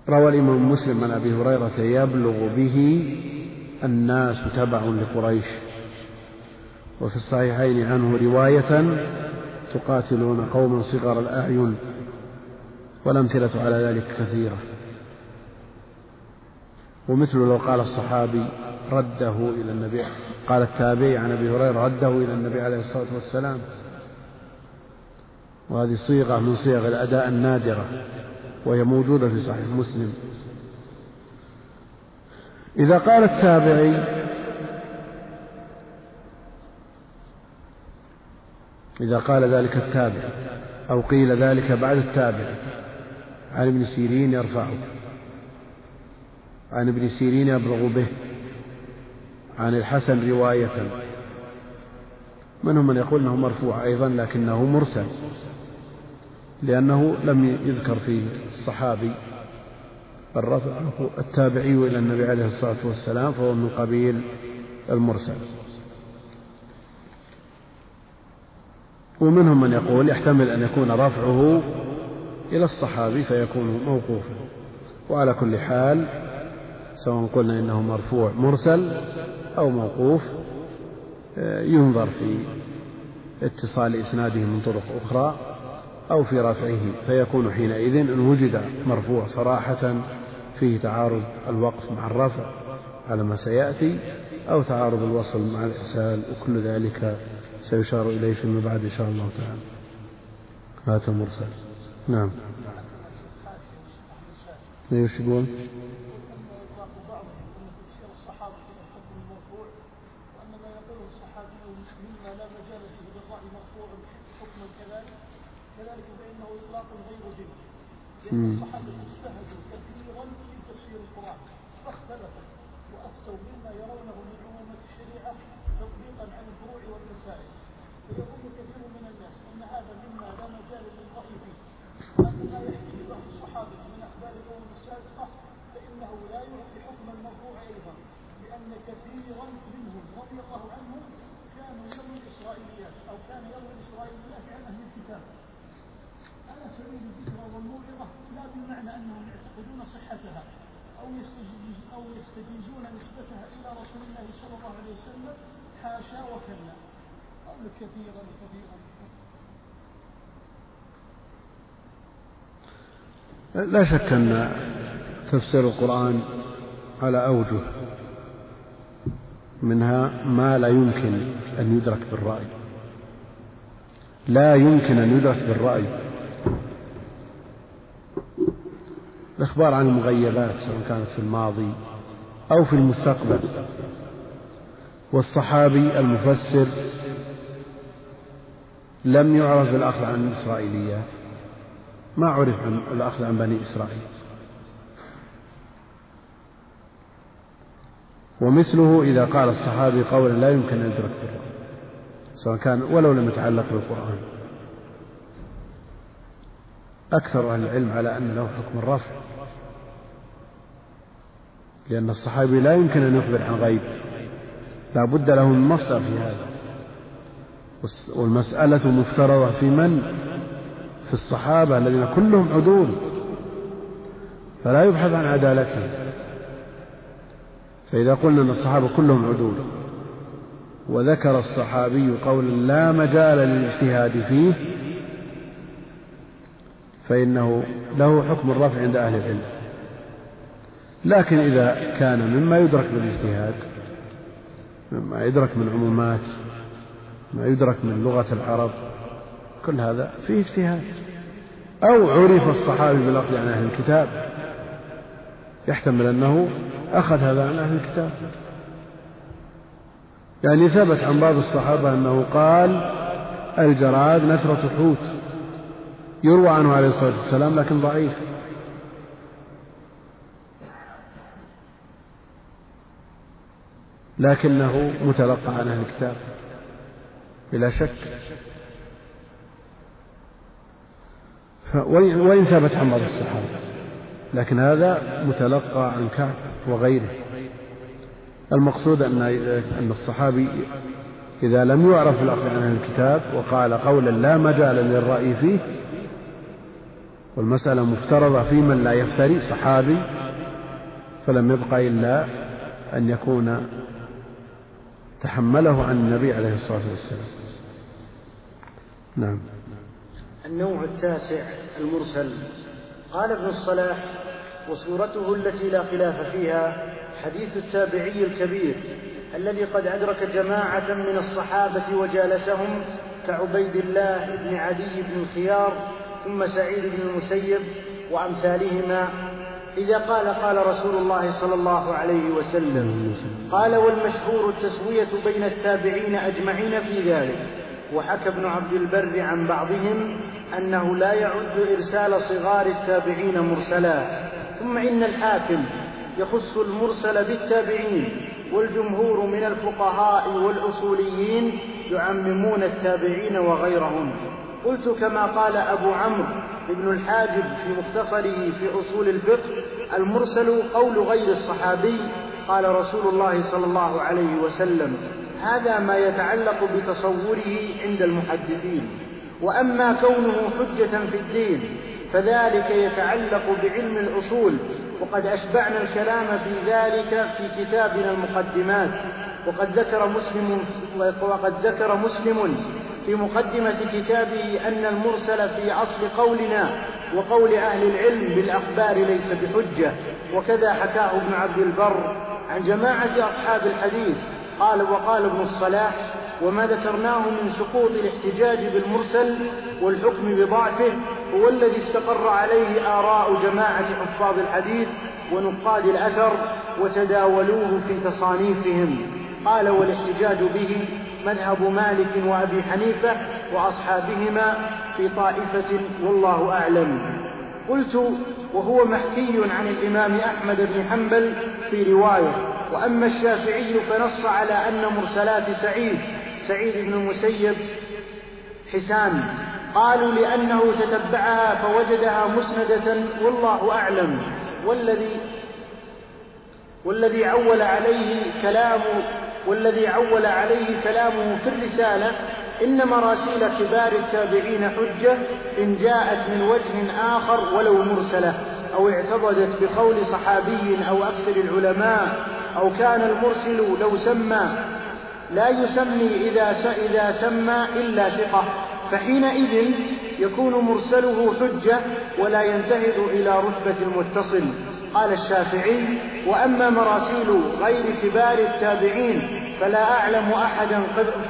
روى الإمام مسلم عن أبي هريرة يبلغ به الناس تبع لقريش. وفي الصحيحين عنه رواية تقاتلون قوما صغر الأعين والأمثلة على ذلك كثيرة. ومثل لو قال الصحابي رده إلى النبي قال التابعي عن أبي هريرة رده إلى النبي عليه الصلاة والسلام. وهذه صيغة من صيغ الأداء النادرة وهي موجودة في صحيح مسلم. إذا قال التابعي إذا قال ذلك التابع أو قيل ذلك بعد التابع. عن ابن سيرين يرفعه. عن ابن سيرين يبلغ به. عن الحسن رواية. منهم من يقول إنه مرفوع أيضا لكنه مرسل. لأنه لم يذكر فيه الصحابي. الرفع التابعي إلى النبي عليه الصلاة والسلام فهو من قبيل المرسل. ومنهم من يقول يحتمل أن يكون رفعه إلى الصحابي فيكون موقوفا. وعلى كل حال سواء قلنا إنه مرفوع مرسل أو موقوف آه، ينظر في اتصال إسناده من طرق أخرى أو في رفعه. فيكون حينئذ إن وجد مرفوع صراحة فيه تعارض الوقف مع الرفع على ما سيأتي أو تعارض الوصل مع الإرسال وكل ذلك سيشار إليه فيما بعد إن شاء الله تعالى. هذا مرسل. نعم. إيش يقول؟ الصحابة اجتهدوا كثيرا في تفسير القرآن فاختلفوا. وأفتوا بما يرونه من عمومة الشريعة تطبيقا عن الفروع والمسائل. ويظن كثير من الناس أن هذا مما لا مجال للرأي فيه. لا يحكي بعض الصحابة من أخبار الأمم السابقة فإنه لا يعطي حكم المرفوع أيضا لأن كثيرا منهم رضي الله عنهم كانوا يروي الإسرائيليات أو كان يروي الإسرائيليات عن أهل الكتاب. على سبيل الذكرى والموعظة لا بمعنى أنهم يعتقدون صحتها. أو يستجيزون نسبتها إلى رسول الله صلى الله عليه وسلم حاشا وكلا. قول كثيرا كثيرا. لا شك أن تفسير القرآن على أوجه منها ما لا يمكن أن يدرك بالرأي. لا يمكن أن يدرك بالرأي. الإخبار عن المغيبات سواء كانت في الماضي أو في المستقبل. والصحابي المفسر لم يعرف بالأخذ عن الإسرائيليات ما عرف عن الأخذ عن بني إسرائيل. ومثله إذا قال الصحابي قولا لا يمكن أن يدرك بالرأي سواء كان ولو لم يتعلق بالقرآن. أكثر أهل العلم على أن له حكم الرفع لأن الصحابي لا يمكن أن يخبر عن غيب لا بد له من مصدر في هذا. والمسألة مفترضة في من؟ في الصحابة الذين كلهم عدول فلا يبحث عن عدالتهم. فإذا قلنا أن الصحابة كلهم عدول وذكر الصحابي قولا لا مجال للاجتهاد فيه فإنه له حكم الرفع عند أهل العلم. لكن إذا كان مما يدرك بالاجتهاد مما يدرك من عمومات ما يدرك من لغة العرب كل هذا فيه اجتهاد. أو عرف الصحابي بالأخذ عن أهل الكتاب يحتمل أنه أخذ هذا عن أهل الكتاب. يعني ثبت عن بعض الصحابة أنه قال الجراد نثرة حوت. يروى عنه عليه الصلاة والسلام لكن ضعيف. لكنه متلقى عن أهل الكتاب بلا شك. وإن ثبت عن بعض الصحابة لكن هذا متلقى عن كعب وغيره. المقصود أن أن الصحابي إذا لم يعرف الأخذ عن الكتاب وقال قولا لا مجال للرأي فيه والمسألة مفترضة في من لا يفتري صحابي فلم يبق إلا أن يكون تحمله عن النبي عليه الصلاة والسلام. نعم. النوع التاسع المرسل. قال ابن الصلاح وصورته التي لا خلاف فيها حديث التابعي الكبير الذي قد أدرك جماعة من الصحابة وجالسهم كعبيد الله بن عدي بن الخيار ثم سعيد بن المسيب وأمثالهما إذا قال قال رسول الله صلى الله عليه وسلم قال والمشهور التسوية بين التابعين أجمعين في ذلك وحكى ابن عبد البر عن بعضهم أنه لا يعد إرسال صغار التابعين مرسلا ثم إن الحاكم يخص المرسل بالتابعين والجمهور من الفقهاء والأصوليين يعممون التابعين وغيرهم. قلت كما قال أبو عمرو ابن الحاجب في مختصره في أصول الفقه المرسل قول غير الصحابي قال رسول الله صلى الله عليه وسلم هذا ما يتعلق بتصوره عند المحدثين وأما كونه حجة في الدين فذلك يتعلق بعلم الأصول وقد أشبعنا الكلام في ذلك في كتابنا المقدمات وقد ذكر مسلم وقد ذكر مسلم في مقدمة كتابه أن المرسل في أصل قولنا وقول أهل العلم بالأخبار ليس بحجة. وكذا حكاه ابن عبد البر عن جماعة أصحاب الحديث. قال وقال ابن الصلاح وما ذكرناه من سقوط الاحتجاج بالمرسل والحكم بضعفه هو الذي استقر عليه آراء جماعة حفاظ الحديث ونقاد الأثر وتداولوه في تصانيفهم. قال والاحتجاج به مذهب مالك وأبي حنيفة وأصحابهما في طائفة والله أعلم. قلت وهو محكي عن الإمام أحمد بن حنبل في رواية. وأما الشافعي فنص على أن مرسلات سعيد سعيد بن المسيب حسان. قالوا لأنه تتبعها فوجدها مسندة والله أعلم. والذي والذي عول عليه كلام والذي عول عليه كلامه في الرسالة إن مراسيل كبار التابعين حجة إن جاءت من وجه آخر ولو مرسلة أو اعتضدت بقول صحابي أو أكثر العلماء أو كان المرسل لو سمى لا يسمي إذا إذا سمى إلا ثقة فحينئذ يكون مرسله حجة ولا ينتهض إلى رتبة المتصل قال الشافعي وأما مراسيل غير كبار التابعين فلا أعلم أحدا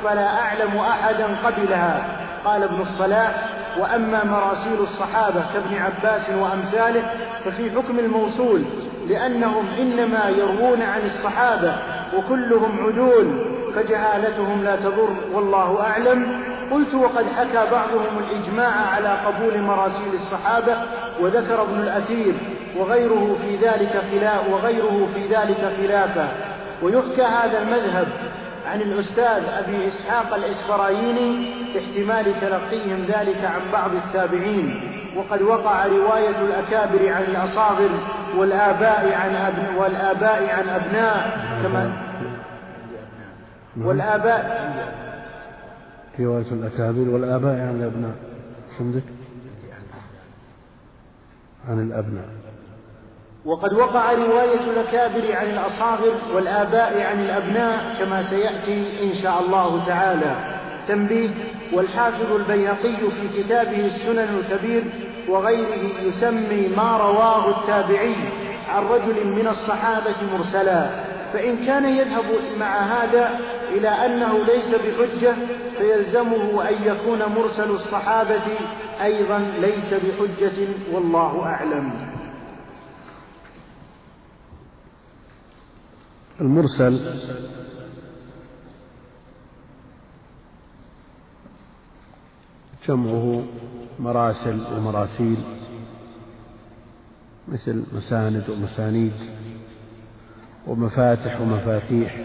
فلا أعلم أحدا قبلها. قال ابن الصلاح وأما مراسيل الصحابة كابن عباس وأمثاله ففي حكم الموصول لأنهم إنما يروون عن الصحابة وكلهم عدول فجهالتهم لا تضر والله أعلم. قلت وقد حكى بعضهم الإجماع على قبول مراسيل الصحابة وذكر ابن الأثير وغيره في ذلك خلاف وغيره في ذلك خلافا ويحكى هذا المذهب عن الأستاذ أبي إسحاق الإسفرايني في احتمال تلقيهم ذلك عن بعض التابعين. وقد وقع رواية الأكابر عن الأصاغر والآباء عن أبن والآباء عن أبناء كما والآباء رواية الأكابر والآباء عن الأبناء. عندك؟ عن الأبناء. وقد وقع رواية الأكابر عن الأصاغر والآباء عن الأبناء كما سيأتي إن شاء الله تعالى. تنبيه والحافظ البيهقي في كتابه السنن الكبير وغيره يسمي ما رواه التابعي عن رجل من الصحابة مرسلا. فإن كان يذهب مع هذا إلى أنه ليس بحجة فيلزمه أن يكون مرسل الصحابة أيضا ليس بحجة والله أعلم. المرسل. جمعه مراسل ومراسيل مثل مساند ومسانيد ومفاتح ومفاتيح.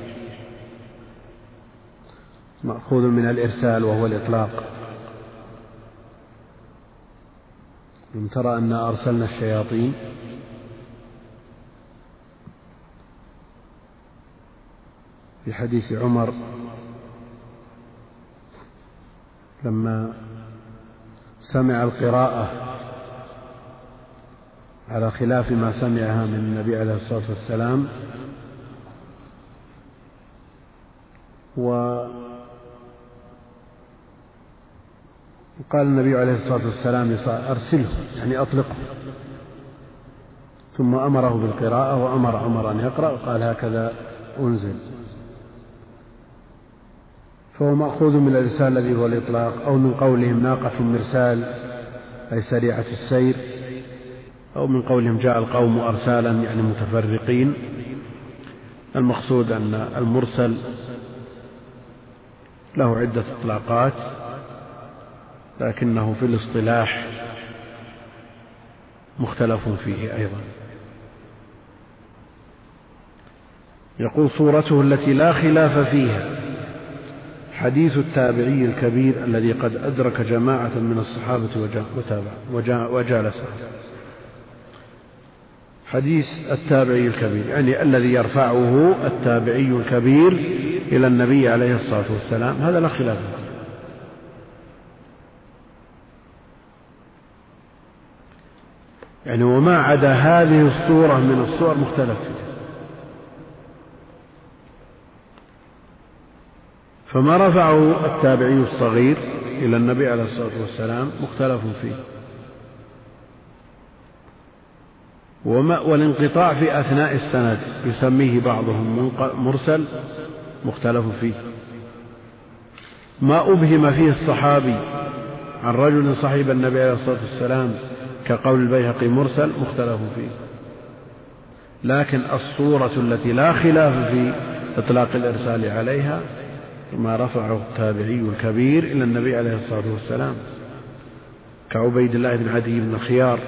مأخوذ من الإرسال وهو الإطلاق. ألم ترى أنا أرسلنا الشياطين. في حديث عمر لما سمع القراءة على خلاف ما سمعها من النبي عليه الصلاة والسلام و قال النبي عليه الصلاة والسلام أرسله يعني أطلقه. ثم أمره بالقراءة وأمر عمر أن يقرأ وقال هكذا أنزل. فهو مأخوذ من الإرسال الذي هو الإطلاق أو من قولهم ناقة مرسال أي سريعة السير أو من قولهم جاء القوم أرسالا يعني متفرقين. المقصود أن المرسل له عدة إطلاقات لكنه في الاصطلاح مختلف فيه أيضا. يقول صورته التي لا خلاف فيها حديث التابعي الكبير الذي قد أدرك جماعة من الصحابة وتابع وجالسهم حديث التابعي الكبير يعني الذي يرفعه التابعي الكبير إلى النبي عليه الصلاة والسلام. هذا لا خلاف. فيه يعني وما عدا هذه الصورة من الصور مختلف فما رفعه التابعي الصغير إلى النبي عليه الصلاة والسلام مختلف فيه. وما والانقطاع في أثناء السند يسميه بعضهم مرسل مختلف فيه. ما أبهم فيه الصحابي عن رجل صحيب النبي عليه الصلاة والسلام كقول البيهقي مرسل مختلف فيه. لكن الصورة التي لا خلاف في إطلاق الإرسال عليها ما رفعه التابعي الكبير إلى النبي عليه الصلاة والسلام كعبيد الله بن عدي بن الخيار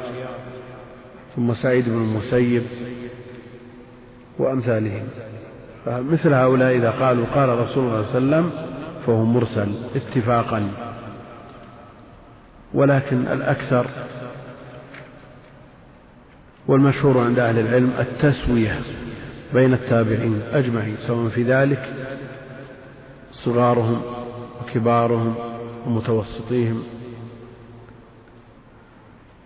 ثم سعيد بن المسيب وأمثالهم. فمثل هؤلاء إذا قالوا قال رسول الله صلى الله عليه وسلم فهو مرسل اتفاقا. ولكن الأكثر والمشهور عند أهل العلم التسوية بين التابعين أجمعين سواء في ذلك صغارهم وكبارهم ومتوسطيهم.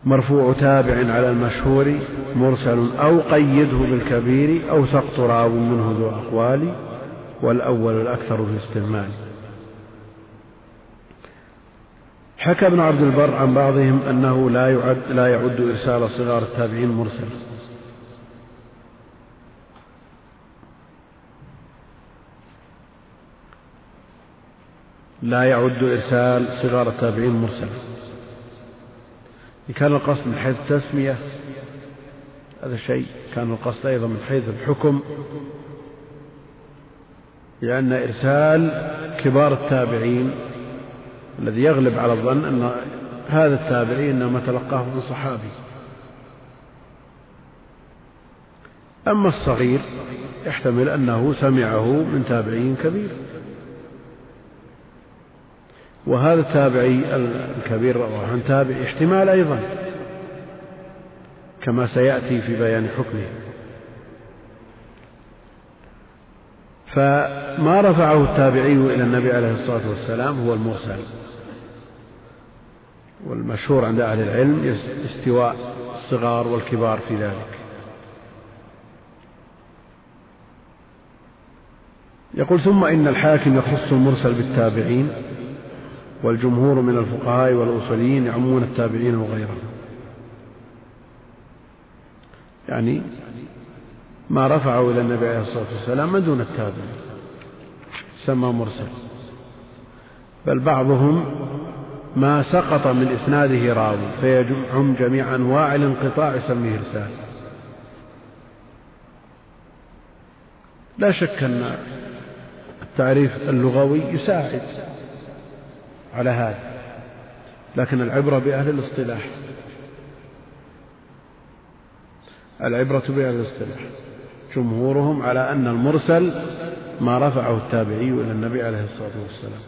مرفوع تابع على المشهور مرسل أو قيده بالكبير أو سقط راو منه ذو أقوال والأول الأكثر في استعمال. حكى ابن عبد البر عن بعضهم أنه لا يعد لا يعد إرسال صغار التابعين مرسل. لا يعد إرسال صغار التابعين مرسلا. إن كان القصد من حيث التسمية هذا شيء. كان القصد أيضا من حيث الحكم. لأن إرسال كبار التابعين الذي يغلب على الظن أن هذا التابعي إنما تلقاه من صحابي. أما الصغير يحتمل أنه سمعه من تابعي كبير. وهذا التابعي الكبير رواه عن تابع احتمال أيضا كما سيأتي في بيان حكمه. فما رفعه التابعي إلى النبي عليه الصلاة والسلام هو المرسل والمشهور عند أهل العلم استواء الصغار والكبار في ذلك. يقول ثم إن الحاكم يخص المرسل بالتابعين والجمهور من الفقهاء والأصوليين يعمون التابعين وغيرهم. يعني ما رفعه إلى النبي عليه الصلاة والسلام من دون التابعين. سمى مرسل. بل بعضهم ما سقط من إسناده راوي فيجمعهم جميع أنواع الانقطاع يسميه إرسال. لا شك أن التعريف اللغوي يساعد. على هذا. لكن العبرة بأهل الاصطلاح. العبرة بأهل الاصطلاح. جمهورهم على أن المرسل ما رفعه التابعي إلى النبي عليه الصلاة والسلام.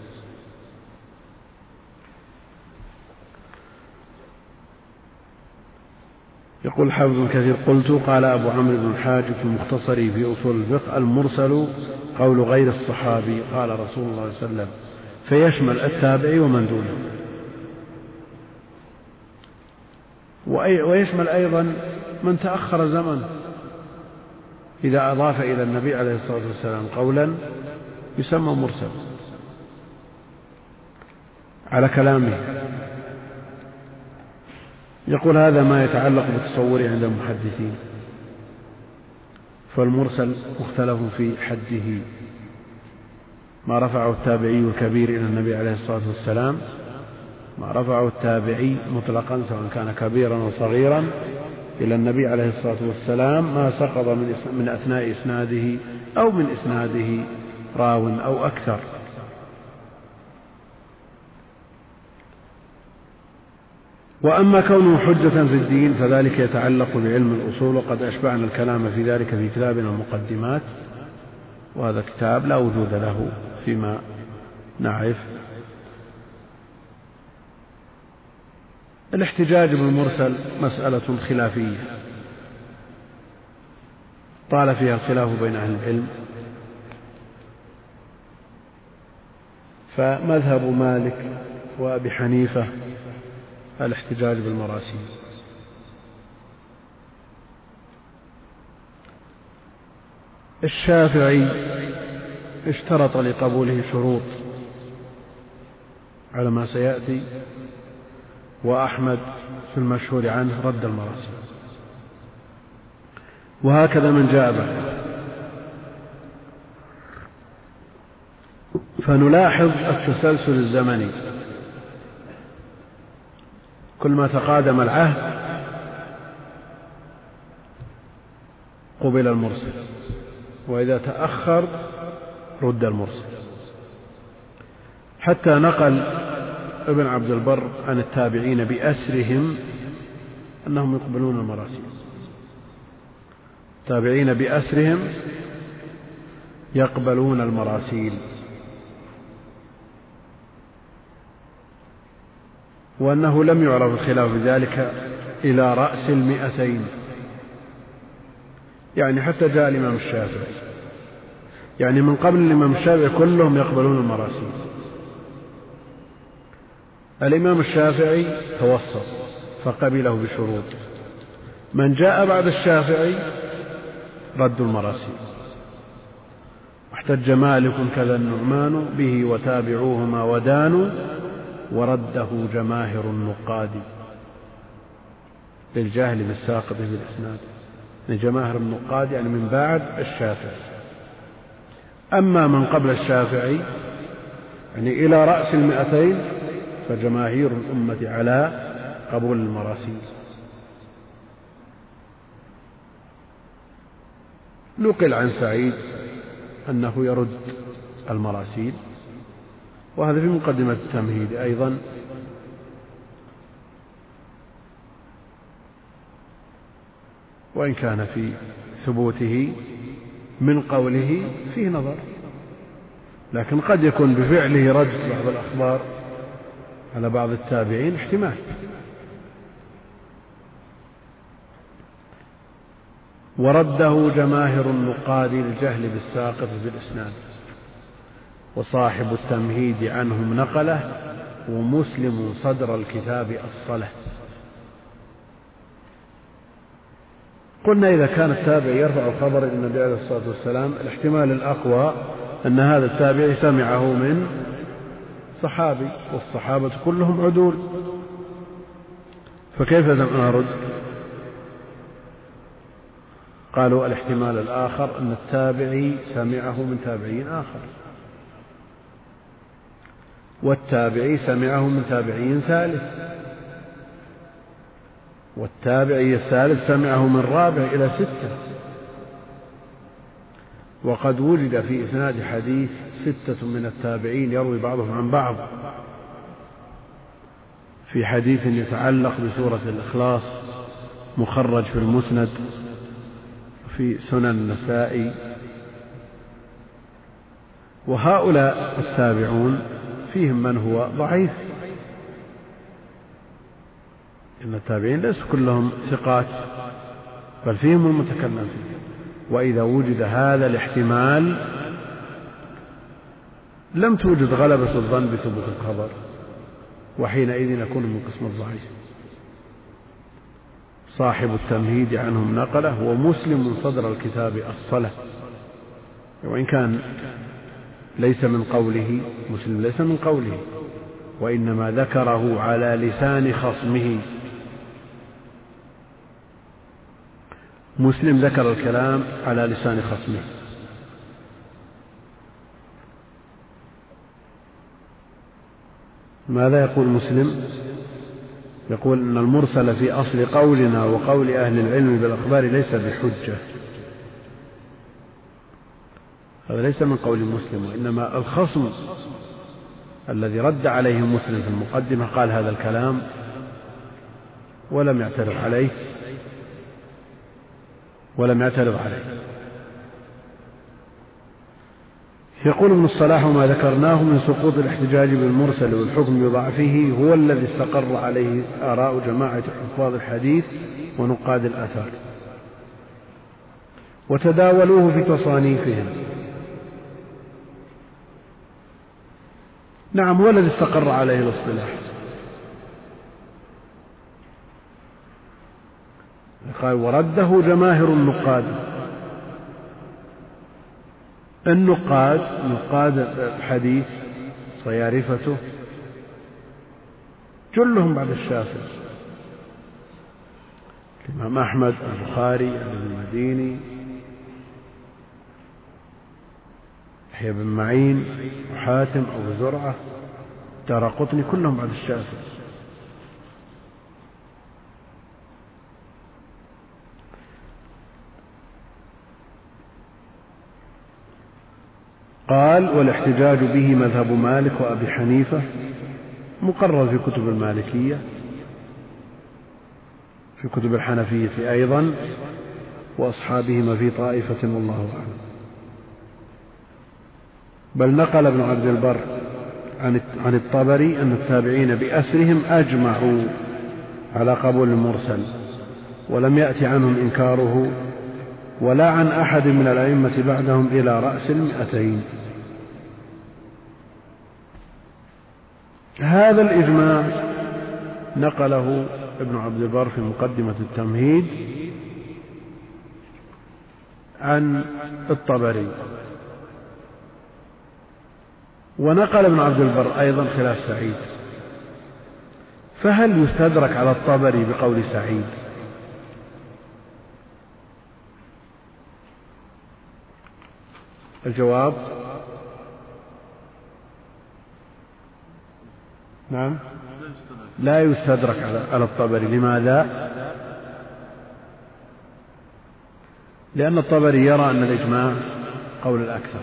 يقول الحافظ ابن كثير قلت قال أبو عمرو بن الحاج في مختصري في أصول الفقه المرسل قول غير الصحابي قال رسول الله صلى الله عليه وسلم. فيشمل التابعي ومن دونه. ويشمل أيضا من تأخر زمن. إذا أضاف إلى النبي عليه الصلاة والسلام قولا يسمى مرسل. على كلامه. يقول هذا ما يتعلق بالتصور عند المحدثين. فالمرسل مختلف في حده. ما رفعه التابعي الكبير إلى النبي عليه الصلاة والسلام ما رفعه التابعي مطلقا سواء كان كبيرا أو صغيرا إلى النبي عليه الصلاة والسلام ما سقط من, من أثناء إسناده أو من إسناده راو أو أكثر. وأما كونه حجة في الدين فذلك يتعلق بعلم الأصول وقد أشبعنا الكلام في ذلك في كتابنا المقدمات. وهذا كتاب لا وجود له فيما نعرف. الاحتجاج بالمرسل مسألة خلافية. طال فيها الخلاف بين أهل العلم. فمذهب مالك وأبي حنيفة الاحتجاج بالمراسيل. الشافعي اشترط لقبوله شروط على ما سيأتي وأحمد في المشهور عنه رد المراسيل وهكذا من جاء بعده فنلاحظ التسلسل الزمني. كل ما تقادم العهد قبل المرسل. وإذا تأخر رد المرسل. حتى نقل ابن عبد البر عن التابعين بأسرهم أنهم يقبلون المراسيل التابعين بأسرهم يقبلون المراسيل. وأنه لم يعرف الخلاف بذلك إلى رأس المئتين. يعني حتى جاء الإمام الشافعي. يعني من قبل الإمام الشافعي كلهم يقبلون المراسيل الإمام الشافعي توسط فقبله بشروط. من جاء بعد الشافعي رد المراسيل واحتج مالك كذا النعمان به وتابعوهما ودانوا ورده جماهر النقاد للجاهل بالساقط في الإسناد يعني جماهر النقاد يعني من بعد الشافعي. أما من قبل الشافعي يعني إلى رأس المئتين فجماهير الأمة على قبول المراسيل. نقل عن سعيد أنه يرد المراسيل وهذا في مقدمة التمهيد أيضا. وإن كان في ثبوته من قوله فيه نظر. لكن قد يكون بفعله رد بعض الأخبار على بعض التابعين احتمال. ورده جماهر النقاد للجهل بالساقط بالإسناد. وصاحب التمهيد عنهم نقله ومسلم صدر الكتاب أصله. قلنا إذا كان التابع يرفع الخبر إلى النبي عليه الصلاة والسلام الاحتمال الأقوى أن هذا التابعي سمعه من صحابي والصحابة كلهم عدول. فكيف نرد قالوا الاحتمال الآخر أن التابعي سمعه من تابعي آخر. والتابعي سمعه من تابعي ثالث. والتابعي الثالث سمعه من رابع إلى ستة. وقد وجد في إسناد حديث ستة من التابعين يروي بعضهم عن بعض. في حديث يتعلق بسورة الإخلاص مخرج في المسند في سنن النسائي. وهؤلاء التابعون فيهم من هو ضعيف. إن التابعين ليسوا كلهم ثقات بل فيهم المتكلم. فيه وإذا وجد هذا الاحتمال لم توجد غلبة الظن بثبوت الخبر وحينئذ يكون من قسم الضعيف. صاحب التمهيد عنهم نقلة ومسلم صدر الكتاب الصلاة. وإن كان ليس من قوله مسلم ليس من قوله. وإنما ذكره على لسان خصمه. مسلم ذكر الكلام على لسان خصمه. ماذا يقول مسلم؟ يقول إن المرسل في أصل قولنا وقول أهل العلم بالأخبار ليس بحجة. هذا ليس من قول مسلم وإنما الخصم الذي رد عليه مسلم في المقدمة قال هذا الكلام ولم يعترض عليه. ولم يعترض عليه. يقول ابن الصلاح وما ذكرناه من سقوط الاحتجاج بالمرسل والحكم بضعفه هو الذي استقر عليه آراء جماعة حفاظ الحديث ونقاد الآثار. وتداولوه في تصانيفهم. نعم هو الذي استقر عليه الاصطلاح. قال ورده جماهر النقاد. النقاد نقاد الحديث صيارفته. جلهم بعد الشافعي. الإمام أحمد البخاري ابن المديني. يحيى بن معين وحاتم أبو زرعة دار قطني كلهم بعد الشافعي. قال والاحتجاج به مذهب مالك وأبي حنيفة مقرر في كتب المالكية في كتب الحنفية أيضا وأصحابهما في طائفة والله أعلم. بل نقل ابن عبد البر عن الطبري أن التابعين بأسرهم أجمعوا على قبول المرسل ولم يأت عنهم إنكاره ولا عن أحد من الأئمة بعدهم إلى رأس المئتين. هذا الإجماع نقله ابن عبد البر في مقدمة التمهيد عن الطبري. ونقل ابن عبد البر أيضا خلاف سعيد. فهل يستدرك على الطبري بقول سعيد؟ الجواب؟ نعم. لا يستدرك على الطبري. لماذا؟ لأن الطبري يرى أن الإجماع قول الأكثر.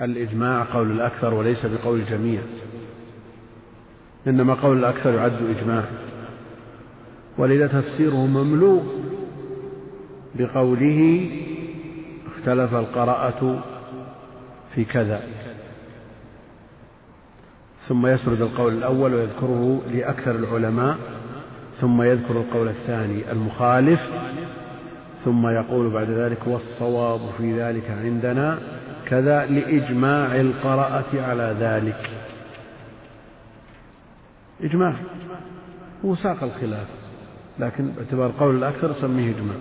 الإجماع قول الأكثر وليس بقول الجميع. إنما قول الأكثر يعد إجماع. ولذا تفسيره مملوء بقوله اختلف القراءة في كذا. ثم يسرد القول الأول ويذكره لأكثر العلماء ثم يذكر القول الثاني المخالف ثم يقول بعد ذلك والصواب في ذلك عندنا كذا لإجماع القراءة على ذلك. إجماع هو ساق الخلاف لكن باعتبار قول الأكثر سميه إجماع.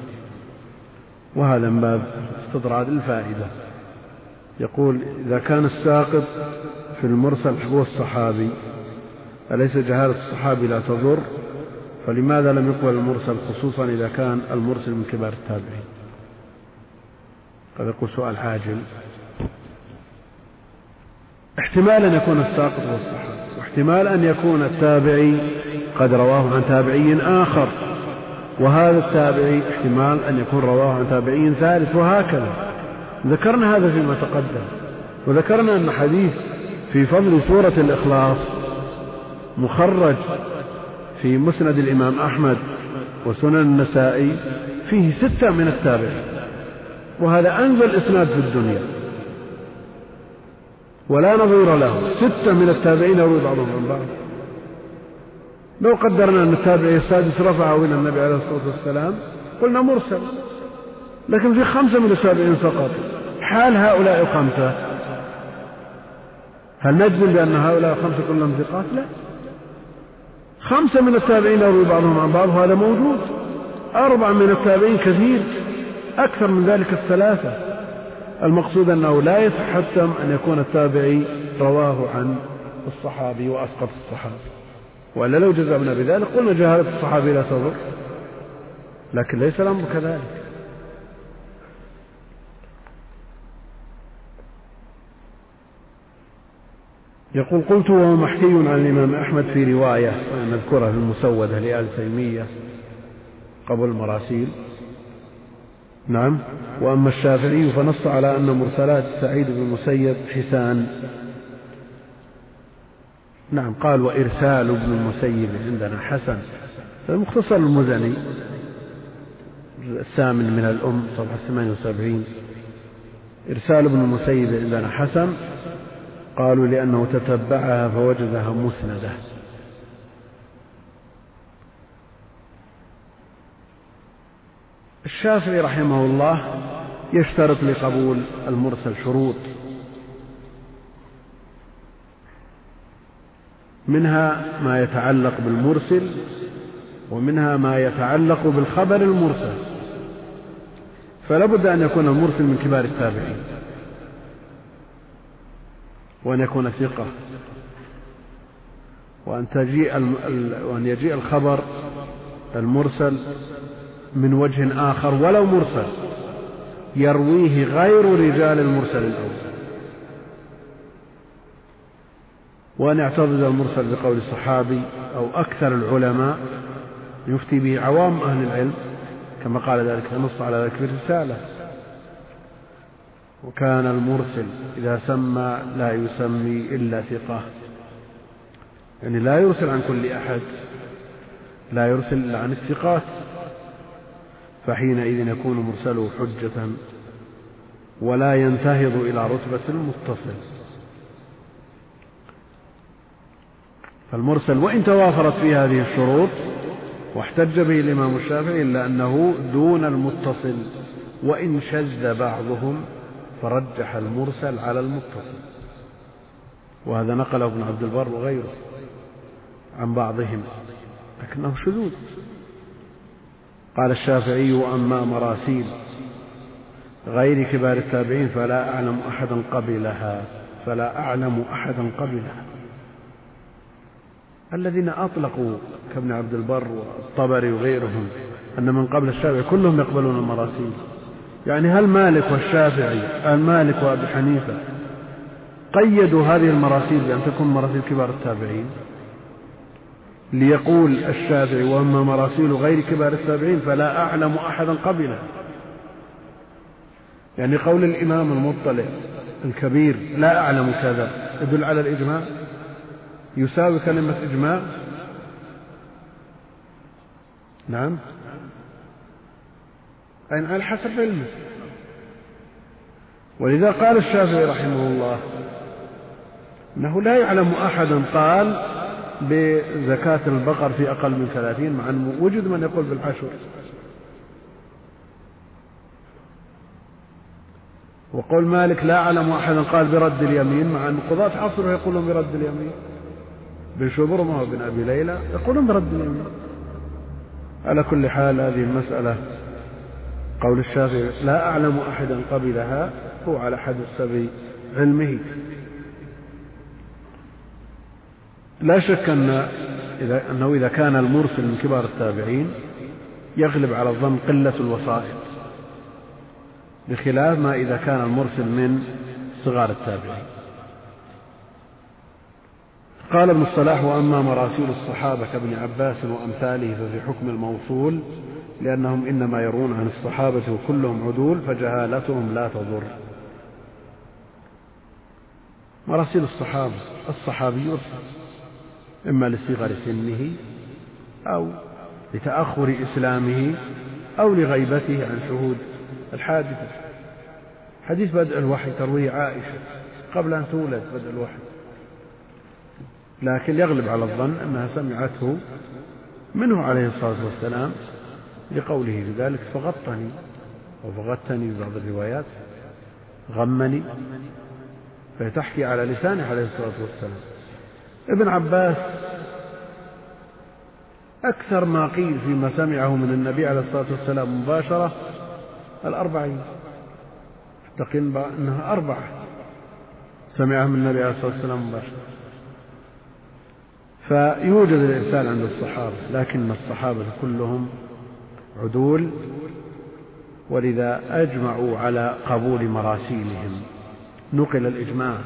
وهذا من باب استطراد الفائدة. يقول إذا كان الساقط في المرسل هو الصحابي أليس جهالة الصحابي لا تضر؟ فلماذا لم يقبل المرسل خصوصا إذا كان المرسل من كبار التابعين؟ قد يقول سؤال عاجل احتمال أن يكون الساقط هو الصحابي واحتمال أن يكون التابعي قد رواه عن تابعي آخر. وهذا التابعي احتمال أن يكون رواه عن تابعي ثالث وهكذا. ذكرنا هذا فيما تقدم وذكرنا أن حديث في فضل سورة الإخلاص مخرج في مسند الإمام أحمد وسنن النسائي فيه ستة من التابعين وهذا أنزل إسناد في الدنيا. ولا نظير له ستة من التابعين يروي بعضهم عن بعض. لو قدرنا أن التابعي السادس رفعة إلى النبي عليه الصلاة والسلام قلنا مرسل. لكن في خمسة من التابعين سقط حال هؤلاء الخمسة. هل نجزم بأن هؤلاء الخمسة كلهم ثقات؟ لا. خمسة من التابعين يروي بعضهم عن بعض وهذا موجود. أربعة من التابعين كثير. أكثر من ذلك الثلاثة. المقصود أنه لا يتحتم أن يكون التابعي رواه عن الصحابي وأسقط الصحابي. وإلا لو جزمنا بذلك قلنا جهالة الصحابي لا تضر. لكن ليس الأمر كذلك. يقول قلت وهو محكي عن الإمام أحمد في رواية نذكرها في المسودة لآل تيمية قبل المراسيل. نعم. وأما الشافعي فنص على أن مرسلات سعيد بن المسيب حسان نعم قال وإرسال ابن المسيب عندنا حسن. المختصر المزني الثامن من الأم صفحة 78 إرسال ابن المسيب عندنا حسن. قالوا لأنه تتبعها فوجدها مسندة. الشافعي رحمه الله يشترط لقبول المرسل شروط. منها ما يتعلق بالمرسل ومنها ما يتعلق بالخبر المرسل. فلا بد أن يكون المرسل من كبار التابعين وأن يكون ثقة وأن تجيء وأن يجيء الخبر المرسل من وجه آخر ولو مرسل يرويه غير رجال المرسل الأول وأن يعتضد المرسل بقول الصحابي أو أكثر العلماء يفتي به عوام أهل العلم كما قال ذلك نص على ذلك في الرسالة وكان المرسل إذا سمى لا يسمي إلا ثقة. يعني لا يرسل عن كل أحد لا يرسل إلا عن الثقات. فحينئذ يكون مرسله حجة ولا ينتهض إلى رتبة المتصل فالمرسل وإن توافرت فيه هذه الشروط واحتج به الإمام الشافعي إلا أنه دون المتصل وإن شذ بعضهم فرجح المرسل على المتصل. وهذا نقله ابن عبد البر وغيره عن بعضهم لكنه شذوذ. قال الشافعي وأما مراسيل غير كبار التابعين فلا أعلم أحدا قبلها فلا أعلم أحدا قبلها. الذين أطلقوا كابن عبد البر والطبري وغيرهم أن من قبل الشافعي كلهم يقبلون المراسيل. يعني هل مالك والشافعي هل مالك وأبي حنيفة قيدوا هذه المراسيل بأن تكون مراسيل كبار التابعين؟ ليقول الشافعي وأما مراسيل غير كبار التابعين فلا أعلم أحدا قبله. يعني قول الإمام المطلع الكبير لا أعلم كذا يدل على الإجماع؟ يساوي كلمة إجماع؟ نعم. أي على حسب علمه. ولذا قال الشافعي رحمه الله أنه لا يعلم أحدا قال بزكاة البقر في أقل من ثلاثين مع أنه وجد من يقول بالعشر وقول مالك لا أعلم أحدا قال برد اليمين مع أن قضاة عصره يقولون برد اليمين. بن شبرمة وبن أبي ليلى يقولون برد اليمين على كل حال هذه المسألة قول الشافعي لا أعلم أحدا قبلها هو على حد السبي علمه. لا شك أن إذا أنه إذا كان المرسل من كبار التابعين يغلب على الظن قلة الوسائط بخلاف ما إذا كان المرسل من صغار التابعين. قال ابن الصلاح وأما مراسيل الصحابة كابن عباس وأمثاله ففي حكم الموصول لأنهم إنما يرون عن الصحابة وكلهم عدول فجهالتهم لا تضر. مراسيل الصحابة الصحابي يرسل إما لصغر سنه أو لتأخر إسلامه أو لغيبته عن شهود الحادثة. حديث بدء الوحي ترويه عائشة قبل أن تولد بدء الوحي. لكن يغلب على الظن أنها سمعته منه عليه الصلاة والسلام لقوله في ذلك فغطني. وفغطني في بعض الروايات غمني. فتحكي على لسانه عليه الصلاة والسلام. ابن عباس أكثر ما قيل فيما سمعه من النبي عليه الصلاة والسلام مباشرة الأربعين. حتى قيل أنها أربعة سمعها من النبي عليه الصلاة والسلام مباشرة. فيوجد الإرسال عند الصحابة لكن الصحابة كلهم عدول ولذا أجمعوا على قبول مراسيلهم. نقل الإجماع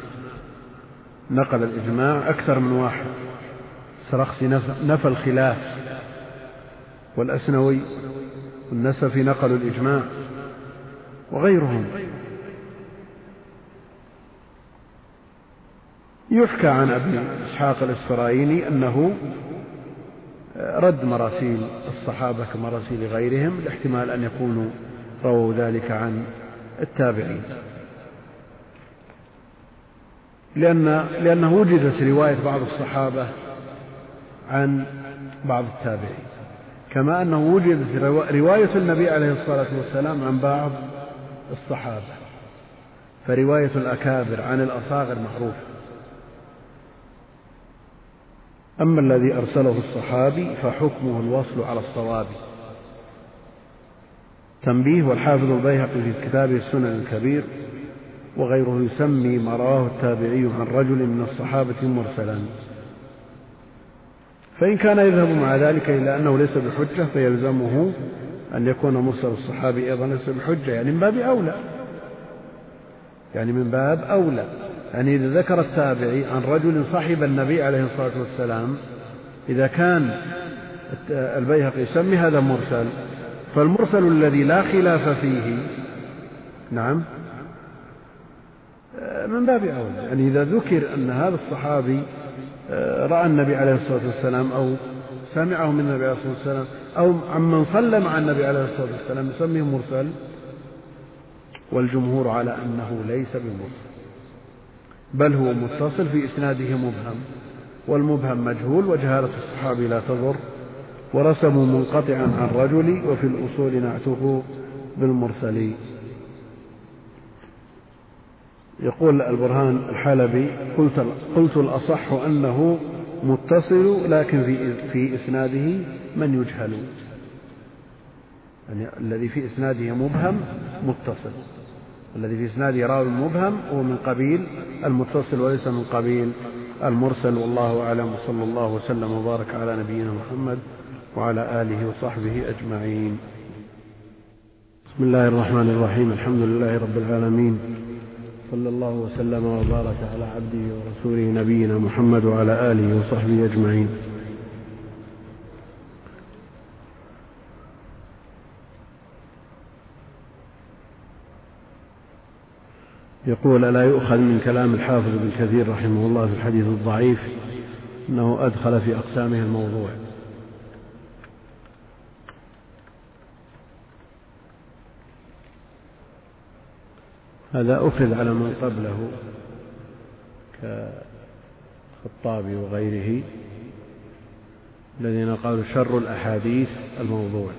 نقل الإجماع أكثر من واحد السرخسي نفى الخلاف. والأسنوي والنسفي نقلوا الإجماع وغيرهم. يحكى عن أبي إسحاق الإسفرايني أنه رد مراسيل الصحابة كمراسيل غيرهم لاحتمال أن يكونوا رووا ذلك عن التابعين. لأن لأنه وجدت رواية بعض الصحابة عن بعض التابعين. كما أنه وجدت رواية النبي عليه الصلاة والسلام عن بعض الصحابة. فرواية الأكابر عن الأصاغر معروفة. أما الذي أرسله الصحابي فحكمه الوصل على الصواب. تنبيه والحافظ البيهقي في كتابه السنن الكبير وغيره يسمي ما رواه التابعي عن رجل من الصحابة مرسلا. فإن كان يذهب مع ذلك إلى أنه ليس بحجة فيلزمه أن يكون مرسل الصحابي أيضا ليس بحجة يعني من باب أولى. يعني من باب أولى. يعني إذا ذكر التابعي عن رجل صحب النبي عليه الصلاة والسلام إذا كان البيهقي يسمي هذا مرسل فالمرسل الذي لا خلاف فيه نعم من باب أولى يعني إذا ذكر أن هذا الصحابي آه، رأى النبي عليه الصلاة والسلام أو سمعه من النبي عليه الصلاة والسلام أو عمن صلى مع النبي عليه الصلاة والسلام يسميه مرسل والجمهور على أنه ليس بمرسل. بل هو متصل في إسناده مبهم والمبهم مجهول وجهالة الصحابي لا تضر ورسموا منقطعا عن رجل وفي الأصول نعته بالمرسل يقول البرهان الحلبي قلت قلت الأصح أنه متصل لكن في في إسناده من يجهل؟ يعني الذي في إسناده مبهم متصل. الذي في إسناده راوي مبهم هو من قبيل المتصل وليس من قبيل المرسل. والله أعلم وصلى الله وسلم وبارك على نبينا محمد وعلى آله وصحبه أجمعين. بسم الله الرحمن الرحيم الحمد لله رب العالمين. صلى الله وسلم وبارك على عبده ورسوله نبينا محمد وعلى آله وصحبه أجمعين. يقول ألا يؤخذ من كلام الحافظ بن كثير رحمه الله في الحديث الضعيف أنه أدخل في أقسامه الموضوع. هذا أخذ على من قبله الخطابي وغيره الذين قالوا شر الأحاديث الموضوع.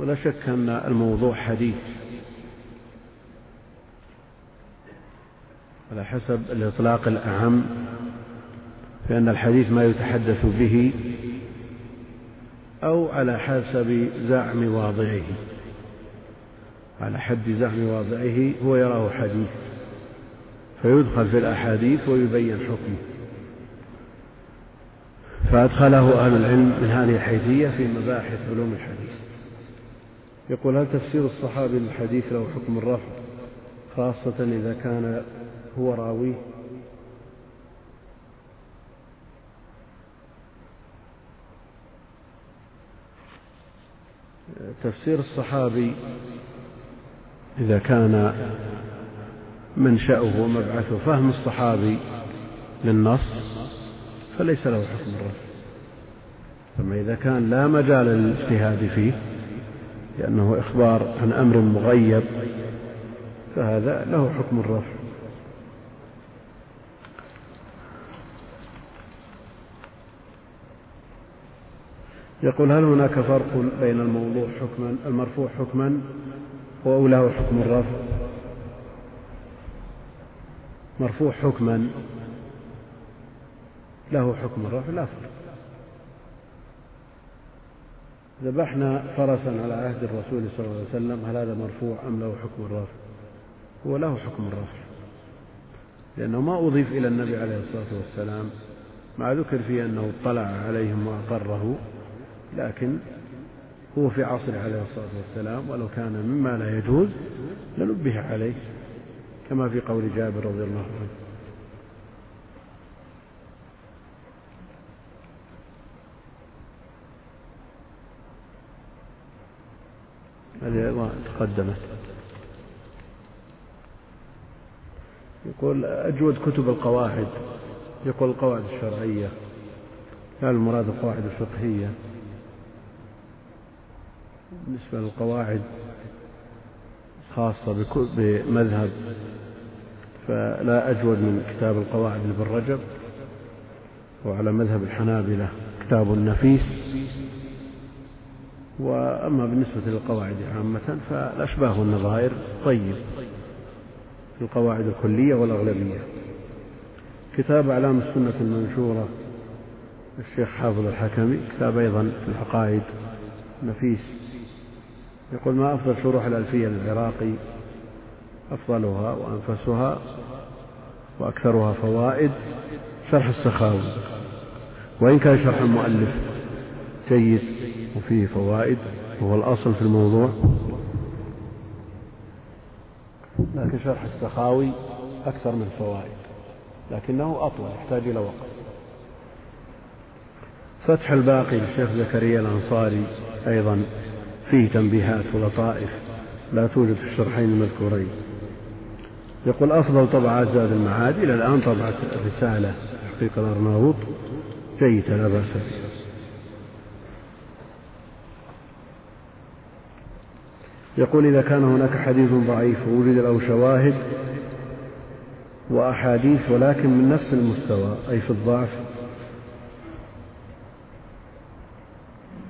ولا شك أن الموضوع حديث. على حسب الإطلاق الأعم فإن الحديث ما يتحدث به أو على حسب زعم واضعه. على حد زعم واضعه هو يراه حديث فيدخل في الأحاديث ويبين حكمه. فأدخله أهل العلم من هذه الحيثية في مباحث علوم الحديث. يقول هل تفسير الصحابي للحديث له حكم الرفع؟ خاصة إذا كان هو راويه. تفسير الصحابي إذا كان منشأه ومبعثه فهم الصحابي للنص فليس له حكم الرفع. أما إذا كان لا مجال للاجتهاد فيه لأنه إخبار عن أمر مغيب فهذا له حكم الرفع. يقول هل هناك فرق بين الموضوع حكما المرفوع حكما أو له حكم الرفع؟ مرفوع حكما له حكم الرفع لا فرق. ذبحنا فرسا على عهد الرسول صلى الله عليه وسلم. هل هذا مرفوع أم له حكم الرفع هو له حكم الرفع لأنه ما أضيف إلى النبي عليه الصلاة والسلام ما ذكر فيه أنه اطلع عليهم وأقره لكن هو في عصره عليه الصلاة والسلام ولو كان مما لا يجوز لنبه عليه كما في قول جابر رضي الله عنه. هذه تقدمت. يقول أجود كتب القواعد. يقول القواعد الشرعية. لا المراد القواعد الفقهية. بالنسبة للقواعد خاصة بمذهب فلا أجود من كتاب القواعد لابن رجب. وعلى مذهب الحنابلة كتاب نفيس وأما بالنسبة للقواعد عامة فالأشباه والنظائر طيب في القواعد الكلية والأغلبية. كتاب أعلام السنة المنشورة الشيخ حافظ الحكمي كتاب أيضا في العقائد نفيس. يقول ما أفضل شروح الألفية للعراقي أفضلها وأنفسها وأكثرها فوائد شرح السخاوي. وإن كان شرح المؤلف جيد وفيه فوائد وهو الأصل في الموضوع. لكن شرح السخاوي أكثر من فوائد لكنه أطول يحتاج إلى وقت. فتح الباقي للشيخ زكريا الأنصاري أيضا فيه تنبيهات ولطائف لا توجد في الشرحين المذكورين. يقول أفضل طبعات زاد المعاد إلى الآن طبعة الرسالة تحقيق الأرناؤوط جيدة لا بأس بها يقول إذا كان هناك حديث ضعيف ووجد له شواهد وأحاديث ولكن من نفس المستوى أي في الضعف.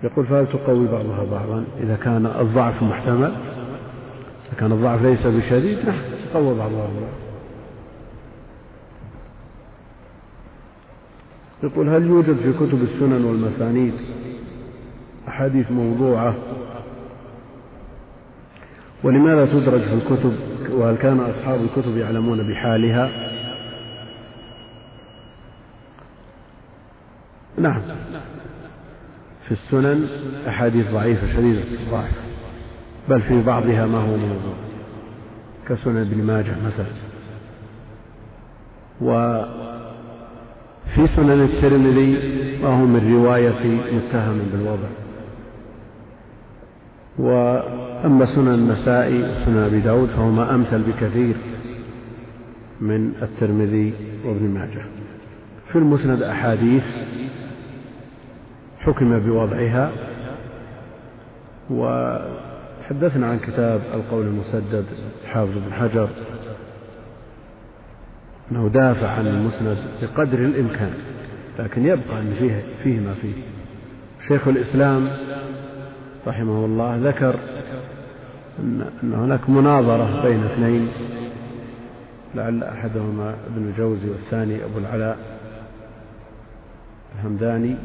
يقول فهل تقوي بعضها بعضا؟ إذا كان الضعف محتمل إذا كان الضعف ليس بشديد نعم تقوى بعضها بعضا. يقول هل يوجد في كتب السنن والمسانيد أحاديث موضوعة ولماذا تدرج في الكتب وهل كان أصحاب الكتب يعلمون بحالها؟ نعم. في السنن أحاديث ضعيفة شديدة الضعف بل في بعضها ما هو موضوع كسنن ابن ماجه مثلا. وفي سنن الترمذي ما هو من رواية متهم بالوضع. وأما سنن النسائي وسنن أبي داود فهما أمثل بكثير من الترمذي وابن ماجه. في المسند أحاديث حكم بوضعها وتحدثنا عن كتاب القول المسدد حافظ بن حجر أنه دافع عن المسند بقدر الإمكان لكن يبقى أن فيه, فيه ما فيه. شيخ الإسلام رحمه الله ذكر أن هناك مناظرة بين اثنين لعل أحدهما ابن الجوزي والثاني أبو العلاء الهمداني.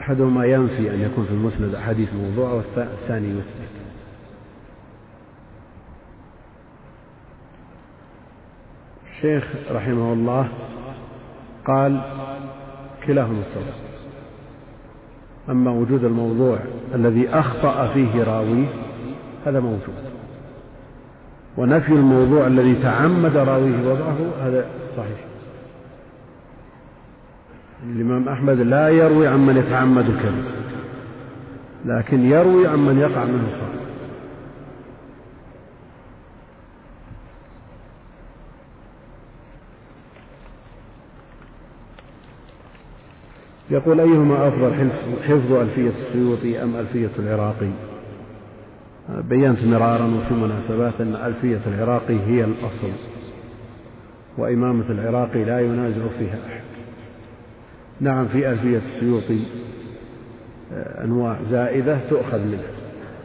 أحدهما ينفي أن يكون في المسند أحاديث موضوعة والثاني يثبت. الشيخ رحمه الله قال كلاهما الصواب. أما وجود الموضوع الذي أخطأ فيه راويه هذا موجود. ونفي الموضوع الذي تعمد راويه وضعه هذا صحيح. الإمام أحمد لا يروي عمن يتعمد الكذب لكن يروي عمن يقع منه الخطأ يقول أيهما أفضل حفظ ألفية السيوطي أم ألفية العراقي؟ بينت مرارا وفي مناسبات أن ألفية العراقي هي الأصل وإمامة العراقي لا ينازع فيها أحد. نعم في ألفية السيوطي آه، أنواع زائدة تؤخذ منها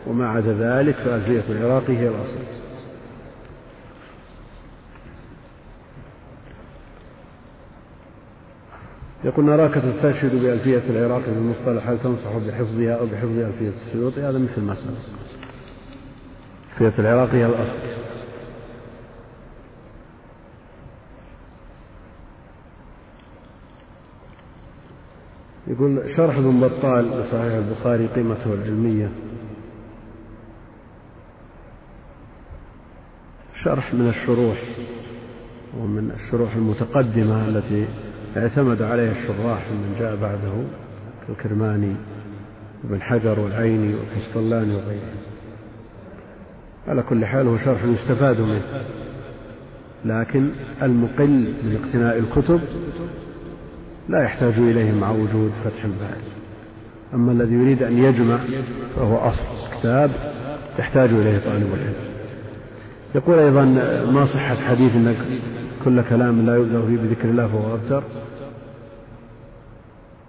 وما عدا ذلك فألفية العراقي هي الأصل. يقول نراك تستشهد بألفية العراقي في المصطلح هل تنصح بحفظها أو بحفظ ألفية السيوطي هذا مثل ما سبق. ألفية العراقي هي الأصل. يقول شرح ابن بطال لصحيح البخاري قيمته العلمية. شرح من الشروح ومن الشروح المتقدمة التي اعتمد عليها الشراح من جاء بعده كالكرماني وابن حجر والعيني والقسطلاني وغيره. على كل حال هو شرح يستفاد منه. لكن المقل من اقتناء الكتب لا يحتاج إليه مع وجود فتح الباري. أما الذي يريد أن يجمع فهو أصل كتاب يحتاج إليه طالب العلم. يقول أيضا ما صحة حديث أن كل كلام لا يبدأ فيه بذكر الله فهو أبتر.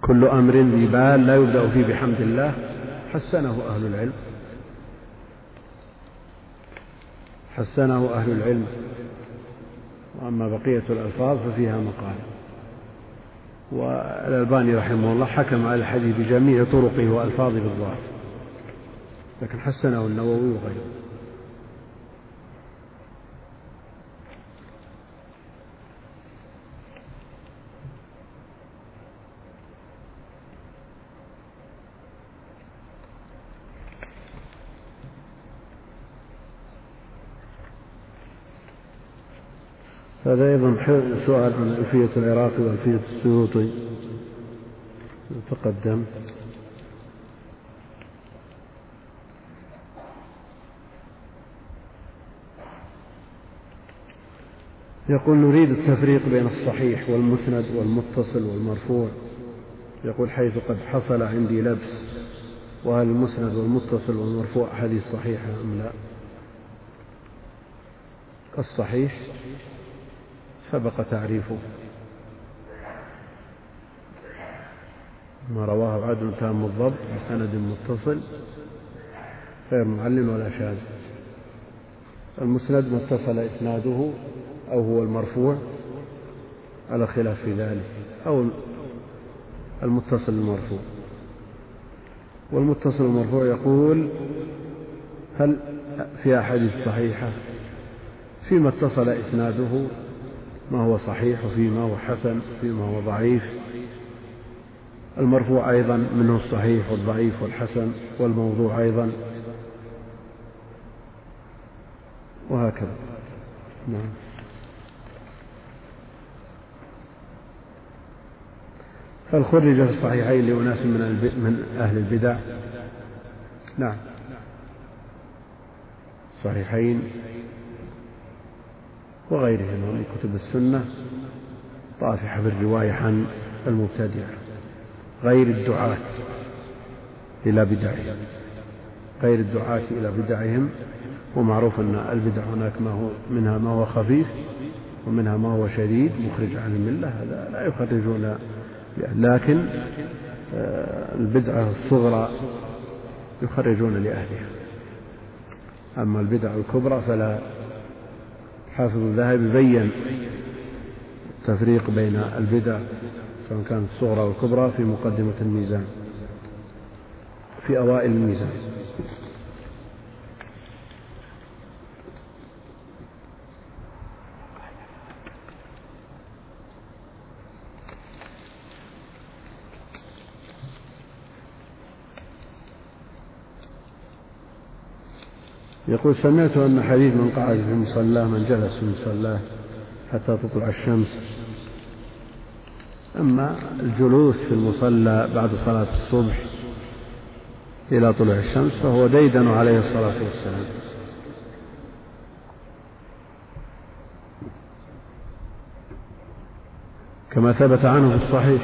كل أمر ذي بال لا يبدأ فيه بحمد الله. حسنه أهل العلم. حسنه أهل العلم. وأما بقية الألفاظ ففيها مقال. والألباني رحمه الله حكم على الحديث بجميع طرقه وألفاظه بالضعف. لكن حسنه النووي وغيره. هذا أيضا سؤال عن ألفية العراقي وألفية السيوطي. تقدم. يقول نريد التفريق بين الصحيح والمسند والمتصل والمرفوع. يقول حيث قد حصل عندي لبس وهل المسند والمتصل والمرفوع حديث صحيحة أم لا؟ الصحيح سبق تعريفه ما رواه عدل تام الضبط بسند متصل غير معلم ولا شاذ. المسند ما اتصل إسناده أو هو المرفوع على خلاف في ذلك أو المتصل المرفوع. والمتصل المرفوع يقول هل في أحاديث صحيحة فيما اتصل إسناده ما هو صحيح وفيما هو حسن وفيما هو ضعيف. المرفوع أيضا منه الصحيح والضعيف والحسن والموضوع أيضا. وهكذا. نعم. هل خرج في الصحيحين لأناس من من أهل البدع؟ نعم. صحيحين. وغيرهما من كتب السنة طافحة بالرواية عن المبتدعة غير الدعاة إلى بدعهم غير الدعاة إلى بدعهم ومعروف أن البدع هناك ما هو منها ما هو خفيف ومنها ما هو شديد مخرج عن الملة هذا لا يخرجون لكن آه، البدعة الصغرى يخرجون لأهلها. أما البدع الكبرى فلا حافظ الذهبي بين التفريق بين البدع سواء كانت الصغرى والكبرى في مقدمة الميزان في أوائل الميزان. يقول سمعت أن حديث من قعد في مصلاه من جلس في مصلاه حتى تطلع الشمس. أما الجلوس في المصلى بعد صلاة الصبح إلى طلوع الشمس فهو ديدن عليه الصلاة والسلام. كما ثبت عنه في الصحيح.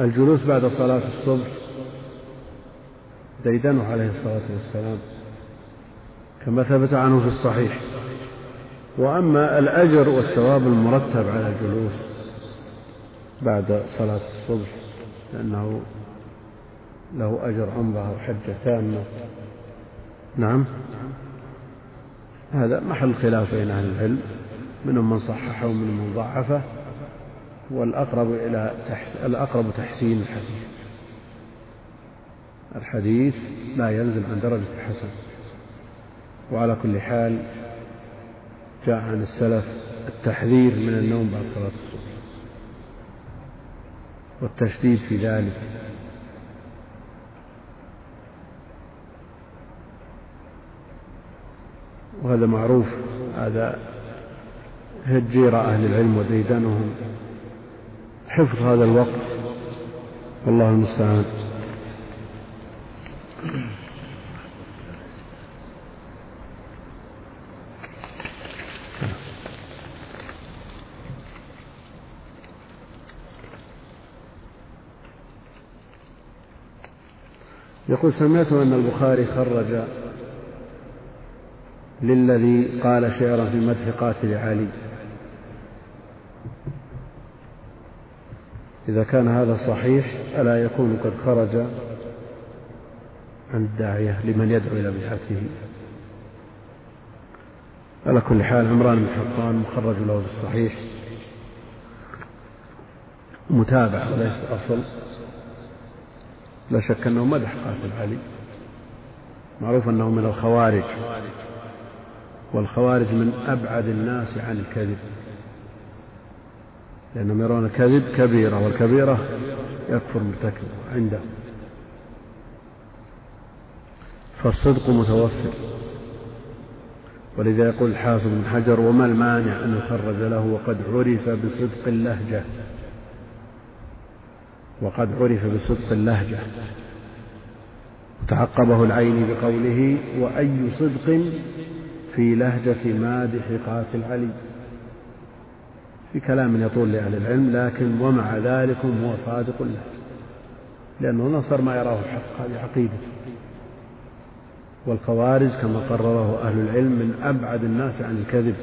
الجلوس بعد صلاة الصبح ديدنه عليه الصلاة والسلام كما ثبت عنه في الصحيح. وأما الأجر والثواب المرتب على الجلوس بعد صلاة الصبح لأنه له أجر عمرة وحجة تامة. نعم. هذا محل خلاف بين أهل العلم منهم من صححه ومنهم من ضعفه. والأقرب إلى الأقرب تحسين الحديث. الحديث لا ينزل عن درجة الحسن. وعلى كل حال جاء عن السلف التحذير من النوم بعد صلاة الصبح. والتشديد في ذلك. وهذا معروف. هذا هجير أهل العلم وديدنهم. حفظ هذا الوقت. والله المستعان. يقول سمعت أن البخاري خرج للذي قال شعرا في مدح قاتل علي. إذا كان هذا صحيح ألا يكون قد خرج عن الداعية لمن يدعو إلى بدعته على كل حال عمران بن حطان مخرج له في الصحيح. متابع وليس أصل. لا شك أنه مدح قاتل علي. معروف أنه من الخوارج. والخوارج من أبعد الناس عن الكذب. لأنهم يرون الكذب كبيرة والكبيرة يكفر مرتكب عندهم فالصدق متوفر. ولذا يقول الحافظ بن حجر وما المانع أن يخرج له وقد عرف بصدق اللهجة؟ وقد عرف بصدق اللهجة. تعقبه العين بقوله وأي صدق في لهجة مادح قاتل علي؟ في كلام يطول لأهل العلم لكن ومع ذلك هو صادق له لأنه نصر ما يراه الحق هذه عقيدته والخوارج كما قرره أهل العلم من أبعد الناس عن الكذب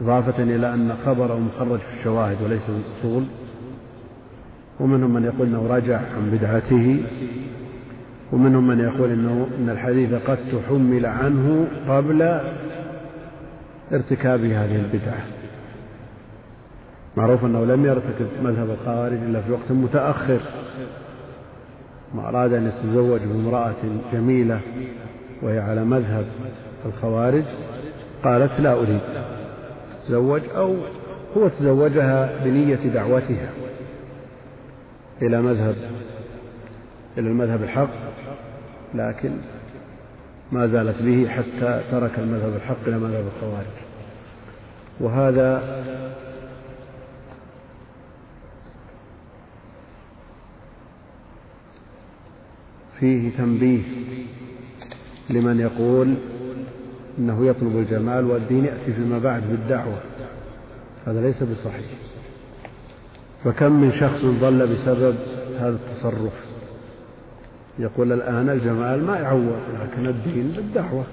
إضافة إلى أن خبره مخرج في الشواهد وليس في الأصول. ومنهم من يقول أنه رجع عن بدعته ومنهم من يقول أنه إن الحديث قد تحمل عنه قبل ارتكاب هذه البدعة. معروف أنه لم يرتكب مذهب الخوارج إلا في وقت متأخر ما أراد أن يتزوج بامرأة جميلة وهي على مذهب الخوارج قالت لا أريد تزوج أو هو تزوجها بنية دعوتها إلى مذهب إلى المذهب الحق لكن ما زالت به حتى ترك المذهب الحق إلى مذهب الخوارج. وهذا فيه تنبيه لمن يقول أنه يطلب الجمال والدين يأتي فيما بعد بالدعوة. هذا ليس بصحيح. فكم من شخص ضل بسبب هذا التصرف؟ يقول الآن الجمال ما يعوض لكن الدين بالدعوة.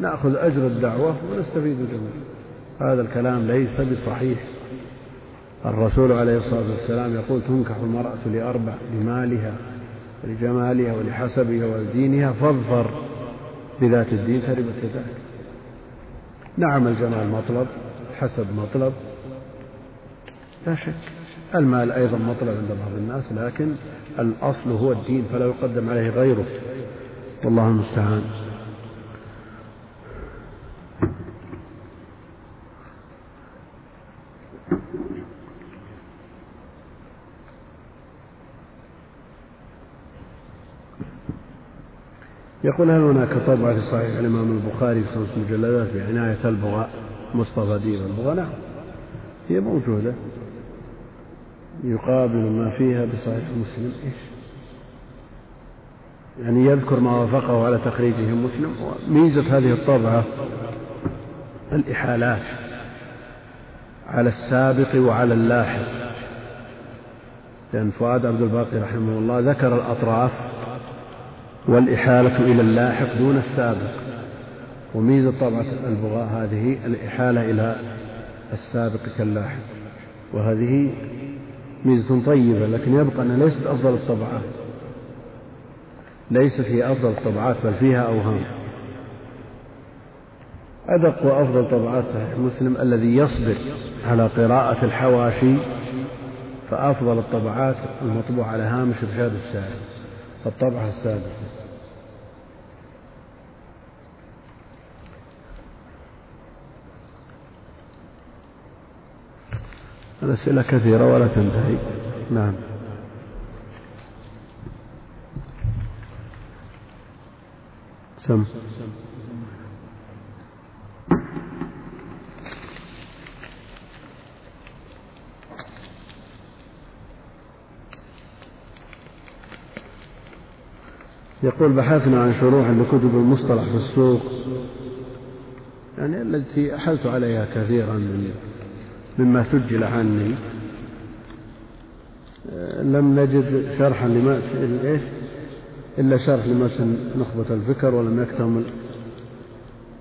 نأخذ أجر الدعوة ونستفيد الجمال هذا الكلام ليس بصحيح. الرسول عليه الصلاة والسلام يقول تنكح المرأة لأربع لمالها. ولجمالها ولحسبها ولدينها فاظفر بذات الدين تربت يداك نعم الجمال مطلب حسب مطلب. لا شك. المال أيضا مطلب عند بعض الناس لكن الأصل هو الدين فلا يقدم عليه غيره. والله المستعان. يقول هل هناك طبعة في صحيح الإمام البخاري في خمس مجلدات بعناية البغاء مصطفى ديب البغاء؟ نعم. هي موجودة. يقابل ما فيها بصحيح مسلم. إيش؟ يعني يذكر ما وافقه على تخريجه مسلم. ميزة هذه الطبعة الإحالات على السابق وعلى اللاحق. لأن فؤاد عبد الباقي رحمه الله ذكر الأطراف والإحالة إلى اللاحق دون السابق. وميزة طبعة البغاء هذه الإحالة إلى السابق كاللاحق. وهذه ميزة طيبة لكن يبقى أنها ليست أفضل الطبعات ليست هي أفضل الطبعات بل فيها أوهام. أدق وأفضل طبعات صحيح مسلم الذي يصبر على قراءة الحواشي فأفضل الطبعات المطبوع على هامش إرشاد السائل الطبعة السادسة. الأسئلة كثيرة ولا تنتهي. نعم. سم. يقول بحثنا عن شروح لكتب المصطلح في السوق. يعني التي أحلت عليها كثيرا من مما سجل عني. لم نجد شرحا لما إيش؟ إلا شرح لمتن نخبة الفكر ولم يكتمل.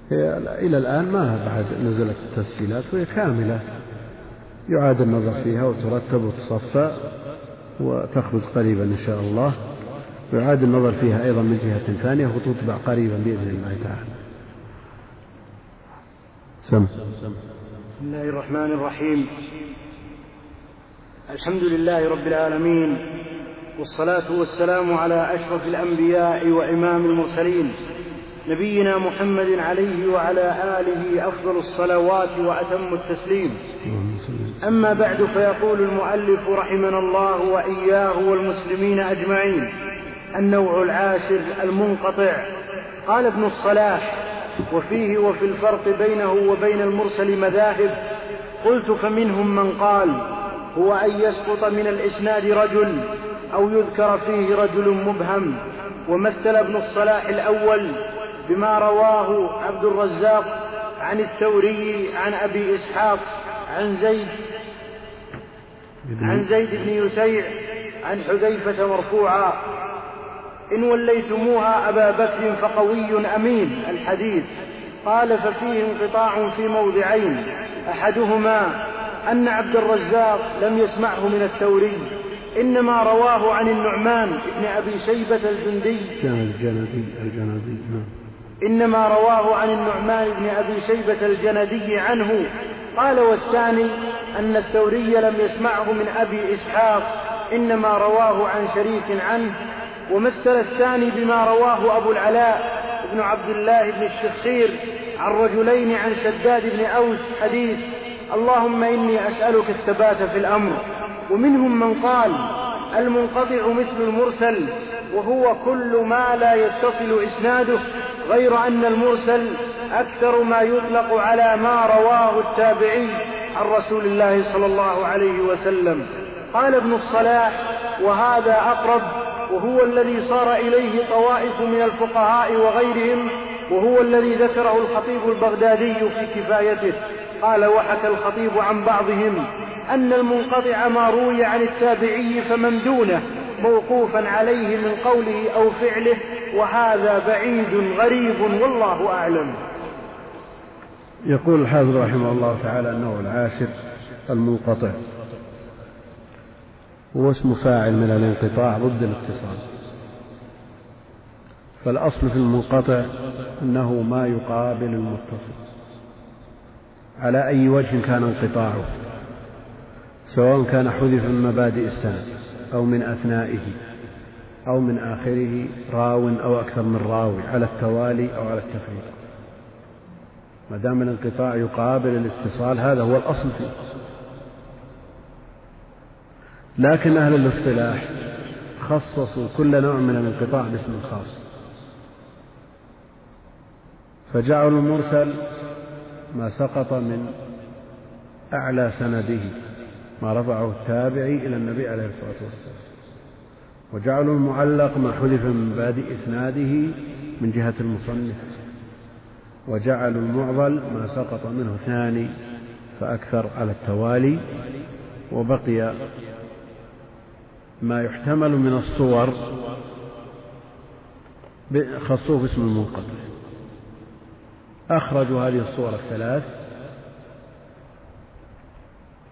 هي إلى الآن ما بعد نزلت التسجيلات وهي كاملة. يعاد النظر فيها وترتب وتصفى وتخرج قريبا إن شاء الله. ويعاد النظر فيها أيضا من جهة ثانية وتطبع قريبا بإذن الله تعالى. سم. بسم الله الرحمن الرحيم. الحمد لله رب العالمين والصلاة والسلام على أشرف الأنبياء وإمام المرسلين نبينا محمد عليه وعلى آله أفضل الصلوات وأتم التسليم. أما بعد فيقول المؤلف رحمنا الله وإياه والمسلمين أجمعين النوع العاشر المنقطع. قال ابن الصلاح وفيه وفي الفرق بينه وبين المرسل مذاهب. قلت فمنهم من قال هو أن يسقط من الإسناد رجل أو يذكر فيه رجل مبهم. ومثل ابن الصلاح الأول بما رواه عبد الرزاق عن الثوري عن أبي إسحاق عن زيد عن زيد بن يسيع عن حذيفة مرفوعا. إن وليتموها أبا بكر فقوي أمين الحديث. قال ففيه انقطاع في موضعين. أحدهما أن عبد الرزاق لم يسمعه من الثوري إنما رواه عن النعمان بن أبي شيبة الجندي. الجندي الجندي نعم. إنما رواه عن النعمان بن أبي شيبة الجندي عنه. قال والثاني أن الثوري لم يسمعه من أبي إسحاق إنما رواه عن شريك عنه. ومثل الثاني بما رواه أبو العلاء بن عبد الله بن الشخير عن رجلين عن شداد بن أوس حديث اللهم إني أسألك الثبات في الأمر. ومنهم من قال المنقطع مثل المرسل وهو كل ما لا يتصل إسناده غير أن المرسل أكثر ما يطلق على ما رواه التابعي عن رسول الله صلى الله عليه وسلم. قال ابن الصلاح وهذا أقرب وهو الذي صار إليه طوائف من الفقهاء وغيرهم وهو الذي ذكره الخطيب البغدادي في كفايته. قال وحكى الخطيب عن بعضهم أن المنقطع ما روي عن التابعي فمن دونه موقوفا عليه من قوله أو فعله وهذا بعيد غريب والله أعلم. يقول الحافظ رحمه الله تعالى أنه العاشر المنقطع. هو اسم فاعل من الانقطاع ضد الاتصال. فالأصل في المنقطع أنه ما يقابل المتصل. على أي وجه كان انقطاعه؟ سواء كان حذف من مبادئ السند أو من أثنائه أو من آخره راو أو أكثر من راوي على التوالي أو على التفريق. ما دام الانقطاع يقابل الاتصال هذا هو الأصل فيه. لكن أهل الاصطلاح خصصوا كل نوع من الانقطاع باسم خاص. فجعلوا المرسل ما سقط من أعلى سنده ما رفعه التابعي إلى النبي عليه الصلاة والسلام. وجعلوا المعلق ما حذف من بادئ إسناده من جهة المصنف. وجعلوا المعضل ما سقط منه ثاني فأكثر على التوالي وبقي ما يحتمل من الصور خصوه باسم المنقطع. أخرجوا هذه الصور الثلاث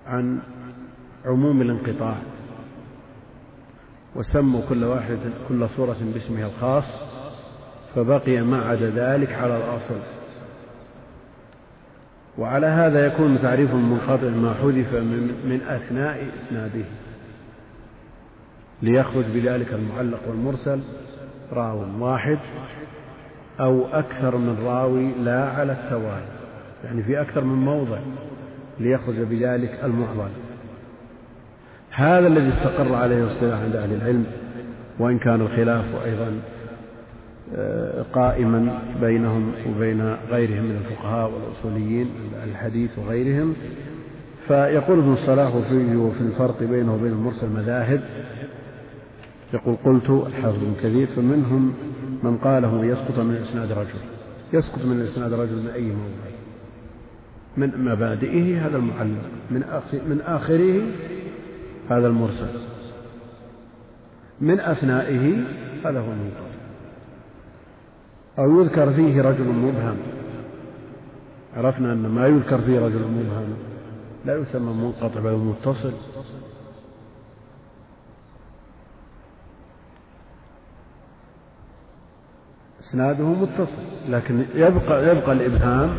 عن عموم الانقطاع وسموا كل واحدة كل صورة باسمها الخاص فبقي ما عدا ذلك على الأصل. وعلى هذا يكون تعريف المنقطع ما حذف من, من أثناء إسناده. ليخرج بذلك المعلق والمرسل راو واحد أو أكثر من راوي لا على التوالي. يعني في أكثر من موضع ليخرج بذلك المعضل. هذا الذي استقر عليه الاصطلاح عند أهل العلم وإن كان الخلاف أيضا آه، قائما بينهم وبين غيرهم من الفقهاء والأصوليين الحديث وغيرهم. فيقول ابن الصلاح فيه وفي الفرق بينه وبين المرسل مذاهب يقول قلت الحافظ ابن كثير فمنهم من قاله يسقط من إسناد رجل. يسقط من إسناد رجل من أي موضع؟ من مبادئه هذا المعلق من من آخره هذا المرسل. من أثنائه هذا هو المنقطع أو يذكر فيه رجل مبهم. عرفنا أن ما يذكر فيه رجل مبهم لا يسمى منقطع بل متصل. إسناده متصل لكن يبقى يبقى الإبهام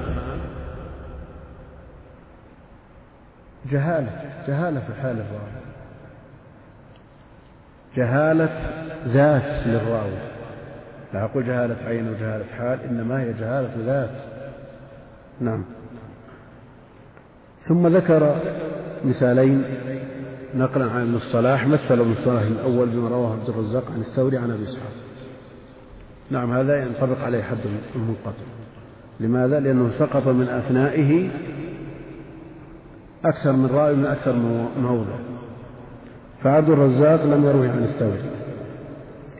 جهالة جهالة في حال الراوي. جهالة ذات للراوي لا أقول جهالة عين وجهالة حال إنما هي جهالة ذات. نعم. ثم ذكر مثالين نقلا عن ابن الصلاح مثل ابن الصلاح الأول بما رواه عبد الرزاق عن الثوري عن أبي إسحاق. نعم هذا ينطبق عليه حد المنقطع لماذا؟ لأنه سقط من أثنائه أكثر من راوي من أكثر موضع. فعبد الرزاق لم يروه عن الثوري.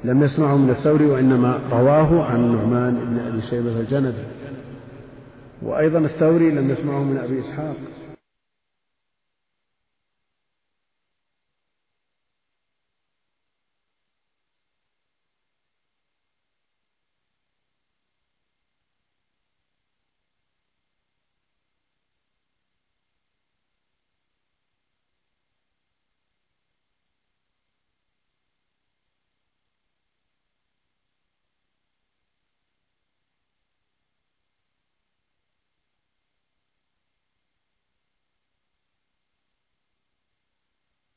لم يسمعه من الثوري وإنما رواه عن النعمان بن أبي شيبة الجندي. وأيضا الثوري لم يسمعه من أبي إسحاق.